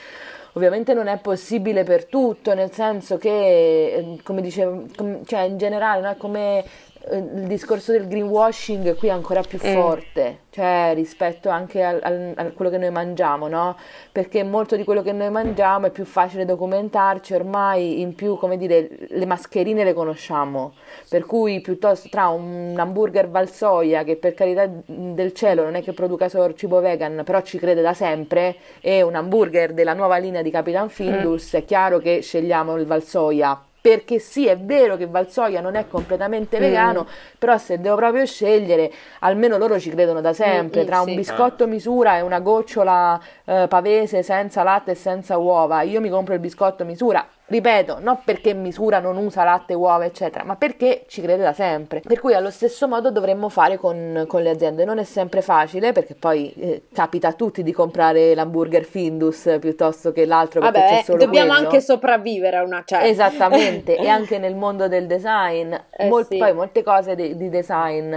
Ovviamente non è possibile per tutto, nel senso che, eh, come dicevo, com- cioè in generale, no, come il discorso del greenwashing qui è ancora più Mm. forte, cioè rispetto anche al, al- a quello che noi mangiamo, no? Perché molto di quello che noi mangiamo è più facile documentarci, ormai in più, come dire, le mascherine le conosciamo, per cui piuttosto tra un hamburger Valsoia che per carità del cielo non è che produca solo cibo vegan, però ci crede da sempre, e un hamburger della nuova linea di Capitan Findus, è chiaro che scegliamo il Valsoia. Perché sì, è vero che Valsoia non è completamente vegano, però se devo proprio scegliere, almeno loro ci credono da sempre, Mm, mm, tra un sì. biscotto misura e una gocciola eh, pavese senza latte e senza uova, io mi compro il biscotto misura. Ripeto, non perché misura non usa latte, uova, eccetera, ma perché ci crede da sempre. Per cui allo stesso modo dovremmo fare con, con le aziende. Non è sempre facile perché poi eh, capita a tutti di comprare l'hamburger Findus piuttosto che l'altro perché c'è Vabbè, solo dobbiamo quello. anche sopravvivere a una certa. Esattamente, e anche nel mondo del design, Eh Mol- sì. poi molte cose di, di design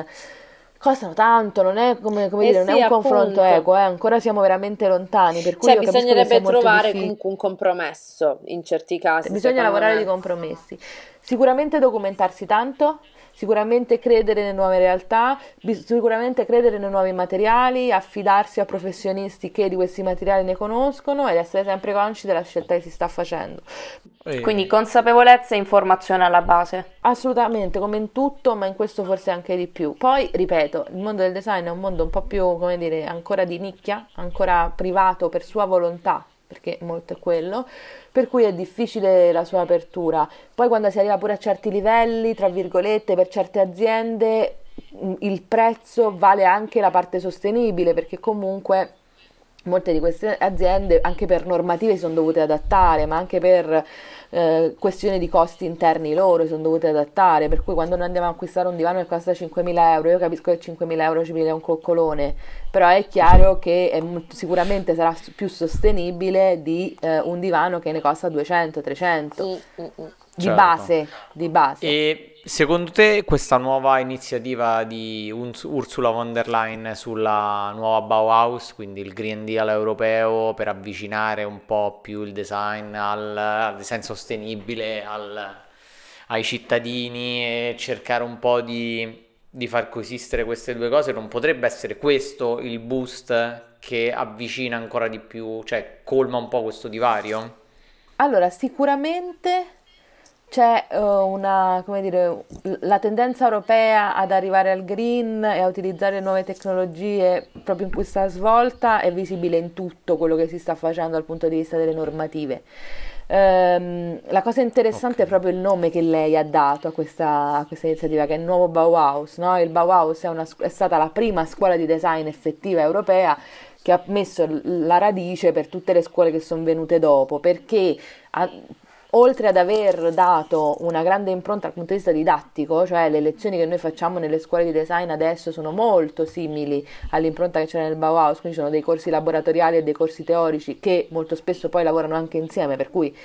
costano tanto, non è come, come Eh dire, non sì, è un confronto appunto. equo, eh, ancora siamo veramente lontani, per cui Cioè, bisognerebbe trovare comunque un compromesso in certi casi. Bisogna lavorare me. di compromessi. Sicuramente documentarsi tanto, sicuramente credere nelle nuove realtà, sicuramente credere nei nuovi materiali, affidarsi a professionisti che di questi materiali ne conoscono ed essere sempre consci della scelta che si sta facendo. Quindi consapevolezza e informazione alla base. Assolutamente, come in tutto, ma in questo forse anche di più. Poi, ripeto, il mondo del design è un mondo un po' più, come dire, ancora di nicchia, ancora privato per sua volontà, perché molto è quello, per cui è difficile la sua apertura. Poi quando si arriva pure a certi livelli, tra virgolette, per certe aziende il prezzo vale anche la parte sostenibile, perché comunque molte di queste aziende anche per normative si sono dovute adattare, ma anche per eh, questioni di costi interni loro si sono dovute adattare, per cui quando noi andiamo a acquistare un divano che costa 5.000 euro, io capisco che 5.000 euro ci viene un coccolone, però è chiaro che è, sicuramente sarà più sostenibile di eh, un divano che ne costa 200, 300. Mm, mm, mm. Di certo. base, di base. E secondo te questa nuova iniziativa di Ursula von der Leyen sulla nuova Bauhaus, quindi il Green Deal europeo per avvicinare un po' più il design al, al design sostenibile al, ai cittadini e cercare un po' di, di far coesistere queste due cose, non potrebbe essere questo il boost che avvicina ancora di più, cioè colma un po' questo divario? Allora, sicuramente c'è uh, una, come dire, la tendenza europea ad arrivare al green e a utilizzare nuove tecnologie proprio in questa svolta è visibile in tutto quello che si sta facendo dal punto di vista delle normative. Um, la cosa interessante okay. è proprio il nome che lei ha dato a questa, a questa iniziativa, che è il nuovo Bauhaus. No? Il Bauhaus è, una, è stata la prima scuola di design effettiva europea che ha messo la radice per tutte le scuole che sono venute dopo, perché ha, oltre ad aver dato una grande impronta dal punto di vista didattico, cioè le lezioni che noi facciamo nelle scuole di design adesso sono molto simili all'impronta che c'era nel Bauhaus, quindi sono dei corsi laboratoriali e dei corsi teorici che molto spesso poi lavorano anche insieme, per cui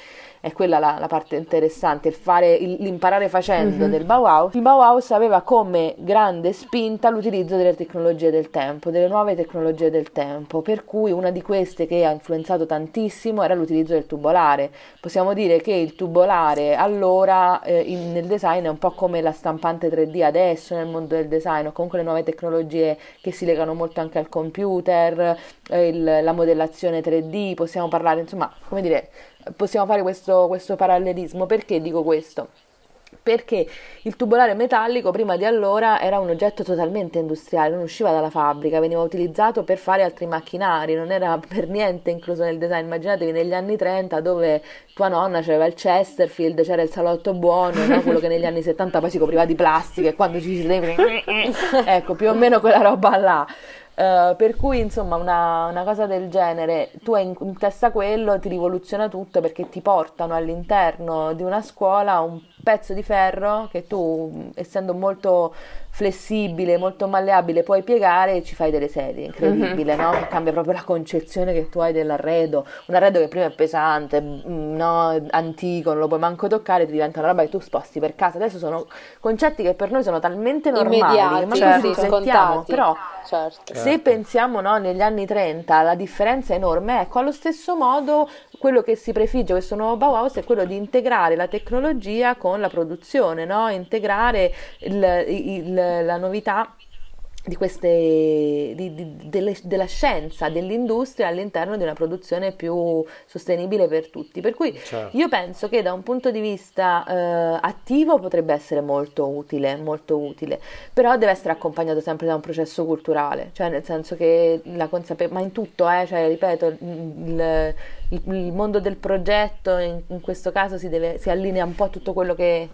è quella la, la parte interessante, il fare, il, l'imparare facendo mm-hmm. del Bauhaus. Il Bauhaus aveva come grande spinta l'utilizzo delle tecnologie del tempo, delle nuove tecnologie del tempo, per cui una di queste che ha influenzato tantissimo era l'utilizzo del tubolare. Possiamo dire che il tubolare allora eh, in, nel design è un po' come la stampante 3D adesso nel mondo del design, o comunque le nuove tecnologie che si legano molto anche al computer, eh, il, la modellazione 3D, possiamo parlare, insomma, come dire, possiamo fare questo, questo parallelismo. Perché dico questo? perché il tubolare metallico prima di allora era un oggetto totalmente industriale, non usciva dalla fabbrica, veniva utilizzato per fare altri macchinari, non era per niente incluso nel design. Immaginatevi negli anni 30 dove tua nonna c'era il Chesterfield, c'era il salotto buono, no? quello che negli anni 70 poi si copriva di plastica e quando ci si deve... ecco, più o meno quella roba là. Uh, per cui insomma una, una, cosa del genere, tu hai in, in, testa quello, ti rivoluziona tutto perché ti portano all'interno di una scuola un pezzo di ferro che tu, essendo molto flessibile, molto malleabile, puoi piegare e ci fai delle sedie, incredibile, mm-hmm. no? Che cambia proprio la concezione che tu hai dell'arredo, un arredo che prima è pesante, mm, no? antico, non lo puoi manco toccare, ti diventa una roba che tu sposti per casa. Adesso sono concetti che per noi sono talmente normali Immediati, che certo, li sentiamo, però certo. se pensiamo no, negli anni 30 la differenza è enorme, ecco, allo stesso modo quello che si prefigge questo nuovo Bauhaus è quello di integrare la tecnologia con la produzione, no? integrare il, il, la novità di queste, di, di, delle, della scienza, dell'industria all'interno di una produzione più sostenibile per tutti. Per cui certo. io penso che da un punto di vista eh, attivo potrebbe essere molto utile, molto utile, però deve essere accompagnato sempre da un processo culturale, cioè nel senso che la consapevolezza, ma in tutto, eh, cioè, ripeto, il, il, il, mondo del progetto in, in questo caso si, deve, si, allinea un po' a tutto quello che,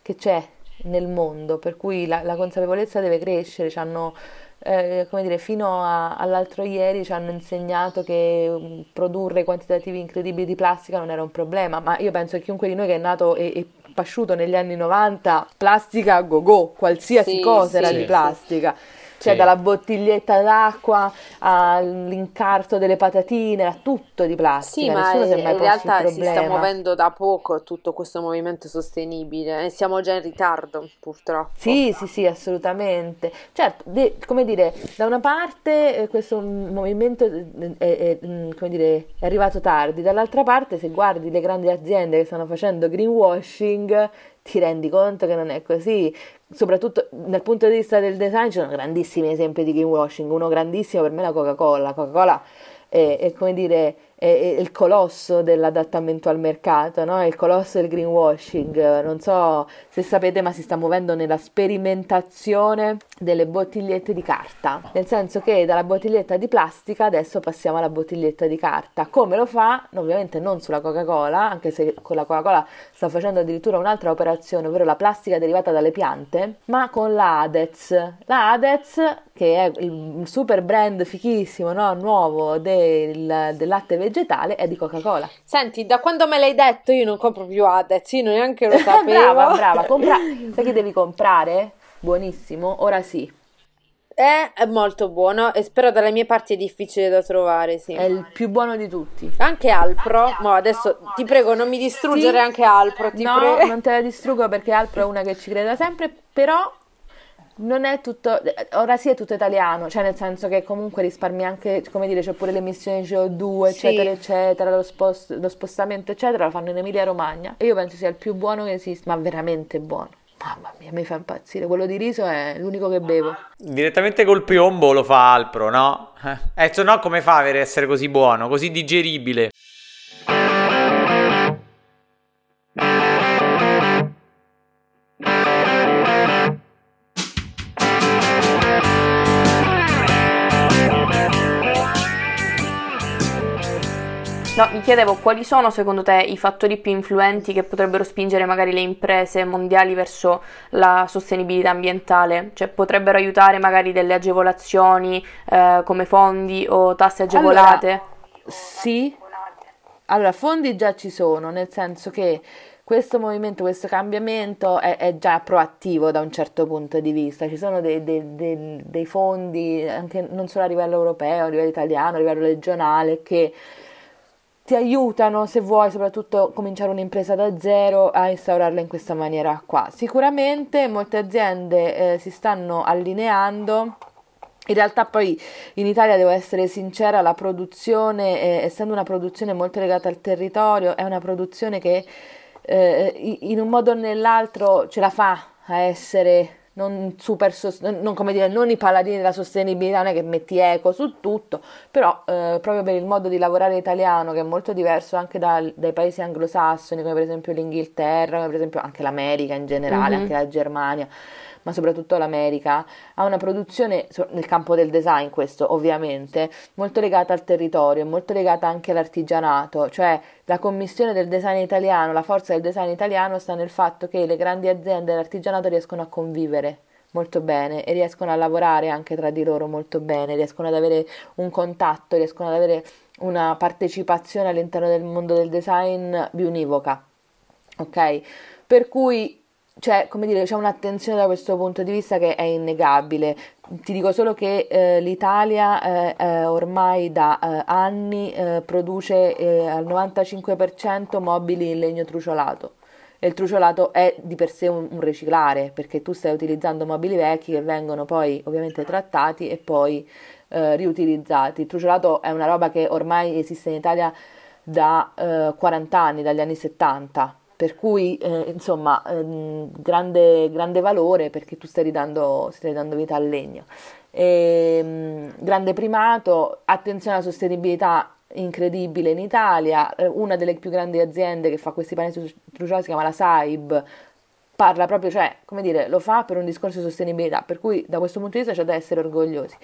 che c'è nel mondo, per cui la, la consapevolezza deve crescere, ci hanno, eh, come dire, fino a, all'altro ieri ci hanno insegnato che um, produrre quantitativi incredibili di plastica non era un problema, ma io penso che chiunque di noi che è nato e, e pasciuto negli anni 90, plastica go go, qualsiasi sì, cosa sì, era sì, di plastica cioè sì. dalla bottiglietta d'acqua all'incarto delle patatine, era tutto di plastica. Sì, Nessuno ma in realtà si sta muovendo da poco tutto questo movimento sostenibile e siamo già in ritardo purtroppo. Sì, sì, sì, assolutamente. Certo, de- come dire, da una parte eh, questo movimento è, è, mm, dire, è arrivato tardi, dall'altra parte se guardi le grandi aziende che stanno facendo greenwashing ti rendi conto che non è così. Soprattutto dal punto di vista del design ci sono grandissimi esempi di greenwashing, uno grandissimo per me è la Coca-Cola. La Coca-Cola è, è come dire è, il colosso dell'adattamento al mercato, no? è il colosso del greenwashing. Non so se sapete, ma si sta muovendo nella sperimentazione delle bottigliette di carta, nel senso che dalla bottiglietta di plastica adesso passiamo alla bottiglietta di carta. Come lo fa? Ovviamente non sulla Coca-Cola, anche se con la Coca-Cola sta facendo addirittura un'altra operazione, ovvero la plastica derivata dalle piante, ma con la Adez. La Adez, che è il super brand fichissimo, no? nuovo del, del latte vegetale, è di Coca-Cola. Senti, da quando me l'hai detto io non compro più Adez, io neanche lo sapevo. brava, brava, compra... sai che devi comprare? Buonissimo, ora sì. È, è molto buono e spero dalle mie parti è difficile da trovare, sì. È il più buono di tutti. Anche Alpro, ma adesso ti prego non mi distruggere Sì. anche Alpro, ti no, prego. non te la distruggo perché Alpro è una che ci crede sempre, però non è tutto, ora sì è tutto italiano, cioè nel senso che comunque risparmi anche, come dire, c'è pure le emissioni CO2, Sì. eccetera, eccetera, lo, spost- lo spostamento, eccetera, lo fanno in Emilia Romagna e io penso sia il più buono che esiste, ma veramente buono. Mamma mia, mi fa impazzire, quello di riso è l'unico che bevo. Direttamente col piombo lo fa Alpro, no? Eh, se no come fa per essere così buono, così digeribile? No, mi chiedevo quali sono secondo te i fattori più influenti che potrebbero spingere magari le imprese mondiali verso la sostenibilità ambientale? Cioè potrebbero aiutare magari delle agevolazioni eh, come fondi o tasse agevolate? Sì, allora fondi già ci sono, nel senso che questo movimento, questo cambiamento è, è già proattivo da un certo punto di vista. Ci sono dei, dei- dei- dei fondi, anche non solo a livello europeo, a livello italiano, a livello regionale, che ti aiutano, se vuoi, soprattutto cominciare un'impresa da zero, a instaurarla in questa maniera qua. Sicuramente molte aziende eh, si stanno allineando. In realtà poi in Italia devo essere sincera, la produzione, eh, essendo una produzione molto legata al territorio, è una produzione che eh, in un modo o nell'altro ce la fa a essere non super non, come dire, non i paladini della sostenibilità, non è che metti eco su tutto, però eh, proprio per il modo di lavorare italiano che è molto diverso anche dal- dai paesi anglosassoni, come per esempio l'Inghilterra, come per esempio anche l'America in generale, Mhm. anche la Germania, ma soprattutto l'America, ha una produzione nel campo del design, questo ovviamente, molto legata al territorio, molto legata anche all'artigianato, cioè la commissione del design italiano, la forza del design italiano sta nel fatto che le grandi aziende e l'artigianato riescono a convivere molto bene e riescono a lavorare anche tra di loro molto bene, riescono ad avere un contatto, riescono ad avere una partecipazione all'interno del mondo del design più univoca. Ok? Per cui c'è, come dire, c'è un'attenzione da questo punto di vista che è innegabile. Ti dico solo che eh, l'Italia eh, eh, ormai da eh, anni eh, produce eh, al 95% mobili in legno truciolato. E il truciolato è di per sé un, un riciclare, perché tu stai utilizzando mobili vecchi che vengono poi ovviamente trattati e poi riutilizzati. Il truciolato è una roba che ormai esiste in Italia da eh, 40 anni, dagli anni 70, per cui eh, insomma ehm, grande, grande valore perché tu stai ridando, stai ridando vita al legno. Ehm, grande primato, attenzione alla sostenibilità incredibile in Italia, eh, una delle più grandi aziende che fa questi pannelli truciolati si chiama la Saib, parla proprio, cioè, come dire, lo fa per un discorso di sostenibilità, per cui da questo punto di vista c'è da essere orgogliosi.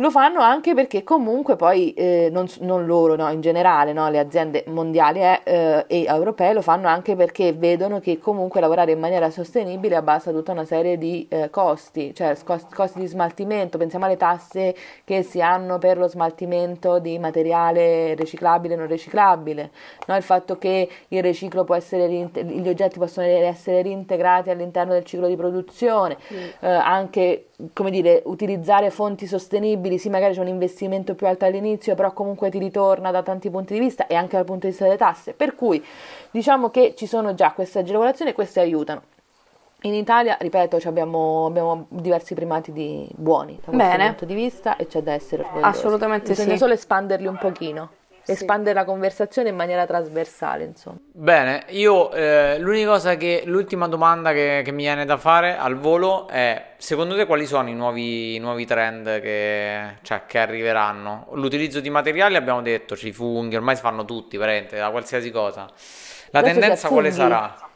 Lo fanno anche perché comunque poi, eh, non, non loro, no, in generale, no, le aziende mondiali eh, eh, e europee lo fanno anche perché vedono che comunque lavorare in maniera sostenibile abbassa tutta una serie di eh, costi, cioè scos- costi di smaltimento, pensiamo alle tasse che si hanno per lo smaltimento di materiale riciclabile e non riciclabile, no, il fatto che il riciclo può essere, riinte- gli oggetti possono essere reintegrati all'interno del ciclo di produzione, eh, anche come dire, utilizzare fonti sostenibili, sì, magari c'è un investimento più alto all'inizio, però comunque ti ritorna da tanti punti di vista e anche dal punto di vista delle tasse. Per cui diciamo che ci sono già queste agevolazioni e queste aiutano. In Italia, ripeto, abbiamo, abbiamo diversi primati di buoni da questo Bene. punto di vista e c'è da essere orgogliosi. Assolutamente Bisogna sì. solo espanderli un pochino. Espandere la conversazione in maniera trasversale, insomma. Bene, io eh, l'unica cosa che, l'ultima domanda che, che mi viene da fare al volo è, secondo te quali sono i nuovi, i nuovi trend che, cioè, che arriveranno? L'utilizzo di materiali abbiamo detto, cioè i funghi, ormai si fanno tutti, veramente, da qualsiasi cosa. La Adesso tendenza quale sarà?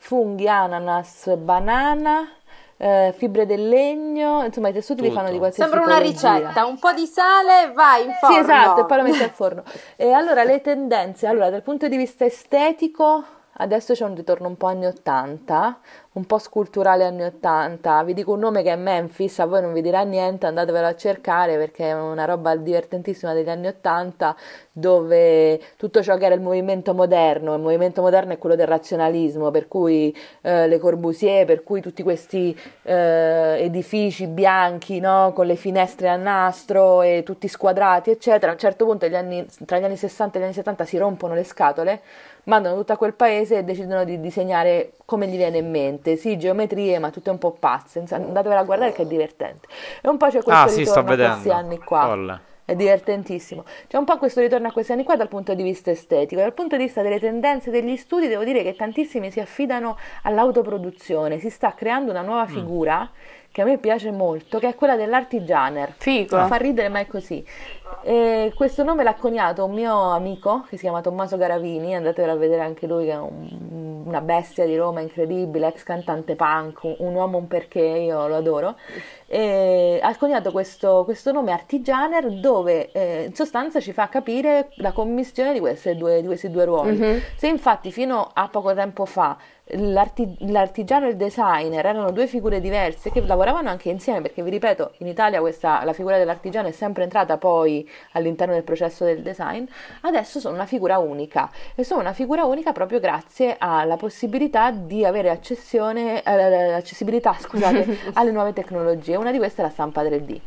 funghi, ananas, banana, eh, fibre del legno, insomma i tessuti li fanno di Tutto. qualsiasi Sembra una tipologia. ricetta, un po' di sale, vai in forno. Sì, esatto, e poi lo metti al forno. E allora le tendenze, allora dal punto di vista estetico, adesso c'è un ritorno un po' anni 80, un po' sculturale anni 80. Vi dico un nome che è Memphis, a voi non vi dirà niente, andatevelo a cercare perché è una roba divertentissima degli anni 80 dove tutto ciò che era il movimento moderno, il movimento moderno è quello del razionalismo, per cui eh, Le Corbusier, per cui tutti questi eh, edifici bianchi, no, con le finestre a nastro e tutti squadrati, eccetera. A un certo punto anni- tra gli anni 60 e gli anni 70 si rompono le scatole, mandano tutto a quel paese e decidono di disegnare come gli viene in mente, sì, geometrie, ma tutte un po' pazze. Andatevela a guardare che è divertente. E un po' c'è questo Ah, sì, sto ritorno a questi anni qua. Folle. È divertentissimo. C'è un po' questo ritorno a questi anni qua dal punto di vista estetico. Dal punto di vista delle tendenze degli studi, devo dire che tantissimi si affidano all'autoproduzione. Si sta creando una Mm. nuova figura che a me piace molto, che è quella dell'artigianer. Figo. Fa ridere, ma è così. E questo nome l'ha coniato un mio amico che si chiama Tommaso Garavini, andatevelo a vedere anche lui, che è un- una bestia di Roma incredibile, ex cantante punk, un, un uomo un perché, io lo adoro. E ha coniato questo, questo nome Artigianer dove eh, in sostanza ci fa capire la commistione di, due- di questi due ruoli. Mhm. Se infatti fino a poco tempo fa l'arti- l'artigiano e il designer erano due figure diverse che lavoravano anche insieme, perché vi ripeto, in Italia questa, la figura dell'artigiano è sempre entrata poi all'interno del processo del design, adesso sono una figura unica e sono una figura unica proprio grazie alla possibilità di avere accessione, eh, accessibilità scusate, alle nuove tecnologie. Una di queste è la stampa 3D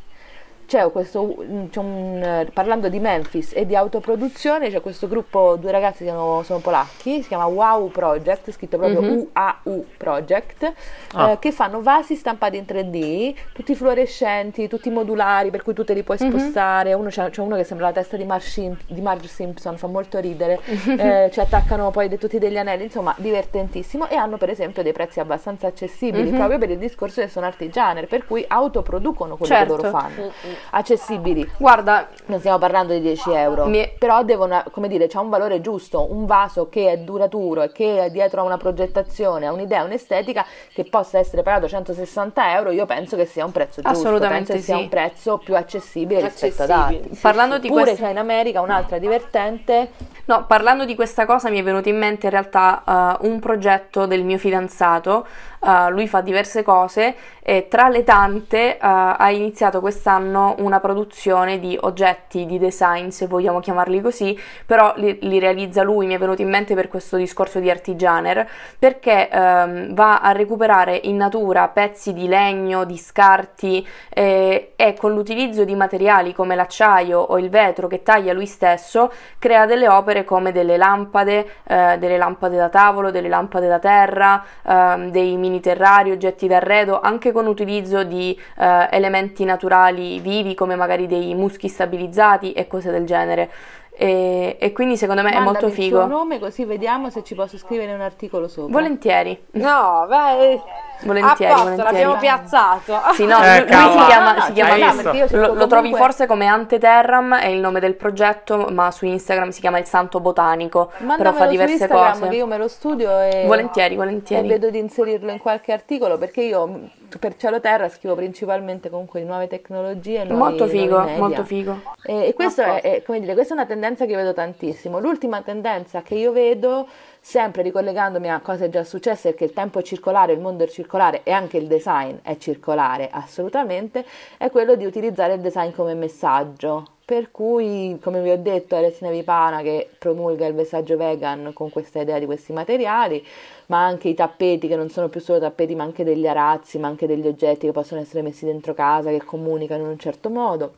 c'è questo, c'è un- eh, parlando di Memphis e di autoproduzione, c'è questo gruppo, due ragazzi che sono, sono polacchi, si chiama Wow Project, scritto proprio Mhm. UAU Project, Ah. eh, che fanno vasi stampati in 3D, tutti fluorescenti, tutti modulari, per cui tu te li puoi Mhm. spostare. Uno c'è, c'è uno che sembra la testa di Marge, Sim- di Marge Simpson, fa molto ridere, eh, ci attaccano poi de- tutti degli anelli, insomma, divertentissimo. E hanno per esempio dei prezzi abbastanza accessibili, Mhm. proprio per il discorso che sono artigianer, per cui autoproducono quello Certo. che loro fanno accessibili. Guarda, Non stiamo parlando di 10 euro, Mi- però devono, come dire, c'è un valore giusto, un vaso che è duraturo e che è dietro a una progettazione, a un'idea, un'estetica che possa essere pagato 160 euro, io penso che sia un prezzo giusto, Assolutamente penso che sia sì. un prezzo più accessibile rispetto ad Accessibile, altri. sì, parlando sì. di Pure questa c'è in America un'altra divertente, No, parlando di questa cosa mi è venuto in mente in realtà eh, un progetto del mio fidanzato. Eh, lui fa diverse cose e tra le tante eh, ha iniziato quest'anno una produzione di oggetti di design, se vogliamo chiamarli così, però li, li realizza lui, mi è venuto in mente per questo discorso di artigianer, perché ehm, va a recuperare in natura pezzi di legno, di scarti eh, e con l'utilizzo di materiali come l'acciaio o il vetro che taglia lui stesso crea delle opere come delle lampade, eh, delle lampade da tavolo, delle lampade da terra, ehm, dei mini terrari, oggetti d'arredo, anche con utilizzo di eh, elementi naturali vivi come magari dei muschi stabilizzati e cose del genere. E, e quindi secondo me è mandami molto il suo figo. nome così vediamo se ci posso scrivere un articolo sopra. Volentieri, No, beh, volentieri, posto, volentieri. l'abbiamo piazzato. Sì, no, Eh, lui si chiama, No, si chiama cerco lo, lo trovi comunque- forse come Anteterram, è il nome del progetto, ma su Instagram si chiama il Santo Botanico, però Mandamelo fa su diverse cose. che io me lo studio e Volentieri, e volentieri. vedo di inserirlo in qualche articolo perché io mh, per Cielo Terra scrivo principalmente comunque di nuove tecnologie, nuovi- Molto figo, nuovi molto figo. E, e questo è, è, come dire, questa è una tendenza che io vedo tantissimo. L'ultima tendenza che io vedo, sempre ricollegandomi a cose già successe, che il tempo è circolare, il mondo è circolare e anche il design è circolare assolutamente, è quello di utilizzare il design come messaggio. Per cui, come vi ho detto, Alessina Vipana che promulga il messaggio vegan con questa idea di questi materiali, ma anche i tappeti che non sono più solo tappeti, ma anche degli arazzi, ma anche degli oggetti che possono essere messi dentro casa, che comunicano in un certo modo.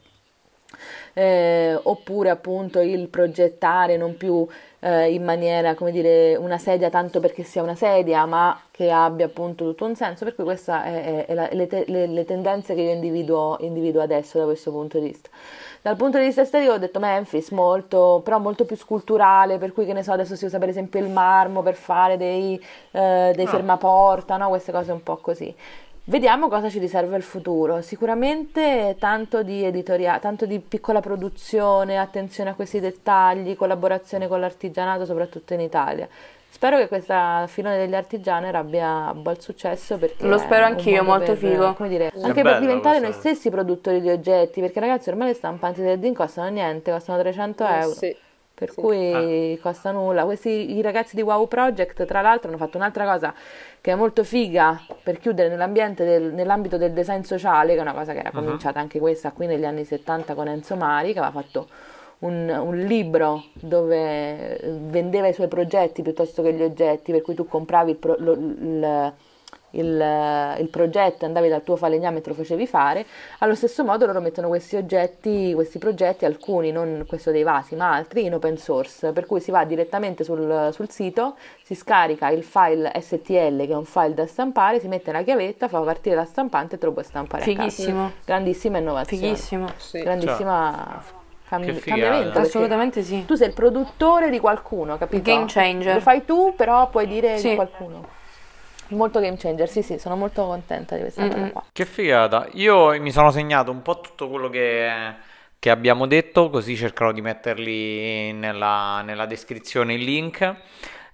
Eh, oppure appunto il progettare non più eh, in maniera, come dire, una sedia tanto perché sia una sedia, ma che abbia appunto tutto un senso, per cui queste sono le, te- le, le, tendenze che io individuo, individuo adesso da questo punto di vista. Dal punto di vista estetico ho detto Memphis, molto, però molto più sculturale, per cui che ne so, adesso si usa per esempio il marmo per fare dei, eh, dei ah. fermaporta, no? queste cose un po' così. Vediamo cosa ci riserva il futuro. Sicuramente tanto di editoria, tanto di piccola produzione, attenzione a questi dettagli, collaborazione con l'artigianato, soprattutto in Italia. Spero che questa filone degli artigiani abbia buon successo perché lo spero anch'io, molto per, figo. Come dire, anche per diventare noi stessi produttori di oggetti, perché ragazzi ormai le stampanti del DIN costano niente, costano 300 euro. Sì. Per sì. cui ah. costa nulla. Questi i ragazzi di Wow Project, tra l'altro, hanno fatto un'altra cosa che è molto figa per chiudere del, nell'ambito del design sociale, che è una cosa che era uh-huh. cominciata anche questa qui negli anni 70 con Enzo Mari, che aveva fatto un, un, libro dove vendeva i suoi progetti piuttosto che gli oggetti, per cui tu compravi il, pro, lo, il il, il progetto, andavi dal tuo falegname e te lo facevi fare, allo stesso modo loro mettono questi oggetti, questi progetti, alcuni, non questo dei vasi, ma altri, in open source, per cui si va direttamente sul, sul sito, si scarica il file STL, che è un file da stampare, si mette la chiavetta, fa partire la stampante e te lo puoi stampare Fighissimo. Grandissima innovazione. Fighissimo. Sì. Grandissima... Cioè. Cambi- cambiamento assolutamente sì tu sei il produttore di qualcuno capito? game changer lo fai tu però puoi dire sì. di qualcuno Molto game changer, sì, sì, sono molto contenta di questa cosa qua. Che figata. Io mi sono segnato un po' tutto quello che, che abbiamo detto, così cercherò di metterli nella, nella descrizione il link.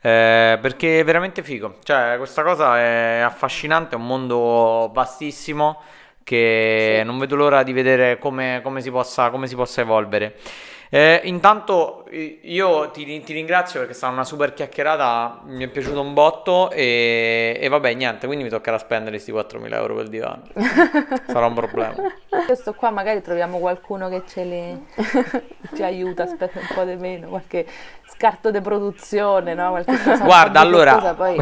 Eh, perché è veramente figo. Cioè, questa cosa è affascinante, è un mondo vastissimo che sì. non vedo l'ora di vedere come, come, si, possa, come si possa evolvere. Eh, intanto io ti, ti, ringrazio perché è stata una super chiacchierata, mi è piaciuto un botto e, e vabbè niente, quindi mi toccherà spendere questi 4.000 euro per il divano. Sarà un problema. Questo qua magari troviamo qualcuno che ce li, ci aiuta a spendere un po' di meno, qualche scarto di produzione, no? Qualche cosa Guarda, allora... Cosa, poi...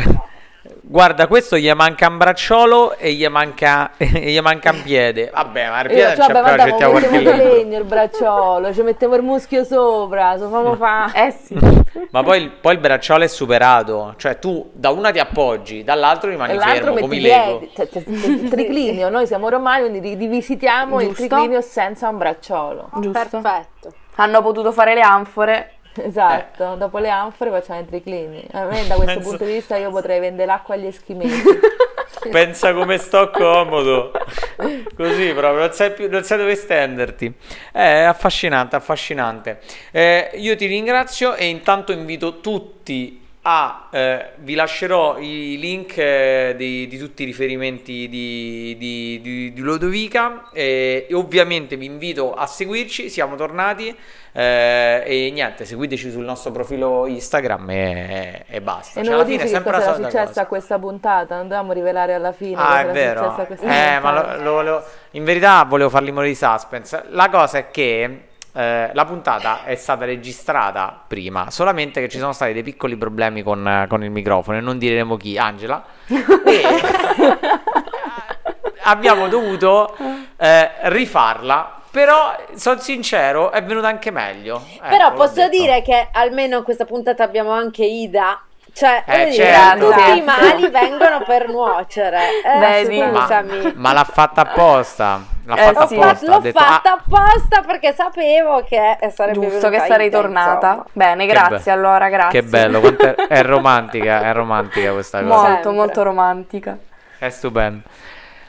Guarda, questo gli manca un bracciolo e gli manca, e gli manca un piede. Vabbè, ma il piede non c'è però ci mettiamo qualche legno il bracciolo, ci mettiamo il muschio sopra, so famo fa. Eh sì. Ma poi, poi, il bracciolo è superato, cioè tu da una ti appoggi, dall'altro rimani e fermo come i Lego. Cioè, cioè, il triclinio, noi siamo romani, quindi rivisitiamo Giusto. il triclinio senza un bracciolo. Giusto. Perfetto. Hanno potuto fare le anfore Esatto, eh. dopo le anfore facciamo i triclini. A me da questo Penso... punto di vista io potrei vendere l'acqua agli eschimesi. Pensa come sto comodo. Così proprio, non sai, più, non sai dove stenderti. È affascinante, affascinante. Eh, io ti ringrazio e intanto invito tutti a... Eh, vi lascerò i link eh, di, di, tutti i riferimenti di, di, di, di Lodovica e, e ovviamente vi invito a seguirci, siamo tornati. Eh, e niente, seguiteci sul nostro profilo Instagram e, e basta. E cioè, non lo dici che cosa era successo a questa puntata? Non dobbiamo rivelare alla fine. Ah, è vero. Eh, ma lo, lo, lo, in verità volevo farli morire di suspense. La cosa è che eh, la puntata è stata registrata prima, solamente che ci sono stati dei piccoli problemi con, con il microfono e non diremo chi, Angela. e abbiamo dovuto eh, rifarla però, sono sincero, è venuto anche meglio. Però ecco, posso dire che almeno in questa puntata abbiamo anche Ida. Cioè, eh, certo. tutti i mali vengono per nuocere. Eh, Vedi, ma, ma, l'ha fatta apposta. L'ha eh, fatta sì. apposta. L'ho detto, fatta ah. apposta perché sapevo che sarebbe giusto che sarei tornata. Bene, grazie be- allora, grazie. Che bello, è, è romantica, è romantica questa cosa. Molto, Sempre. molto romantica. È stupendo.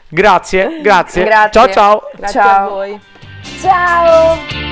Grazie, grazie. grazie. Ciao ciao. Grazie ciao. a voi. Ciao!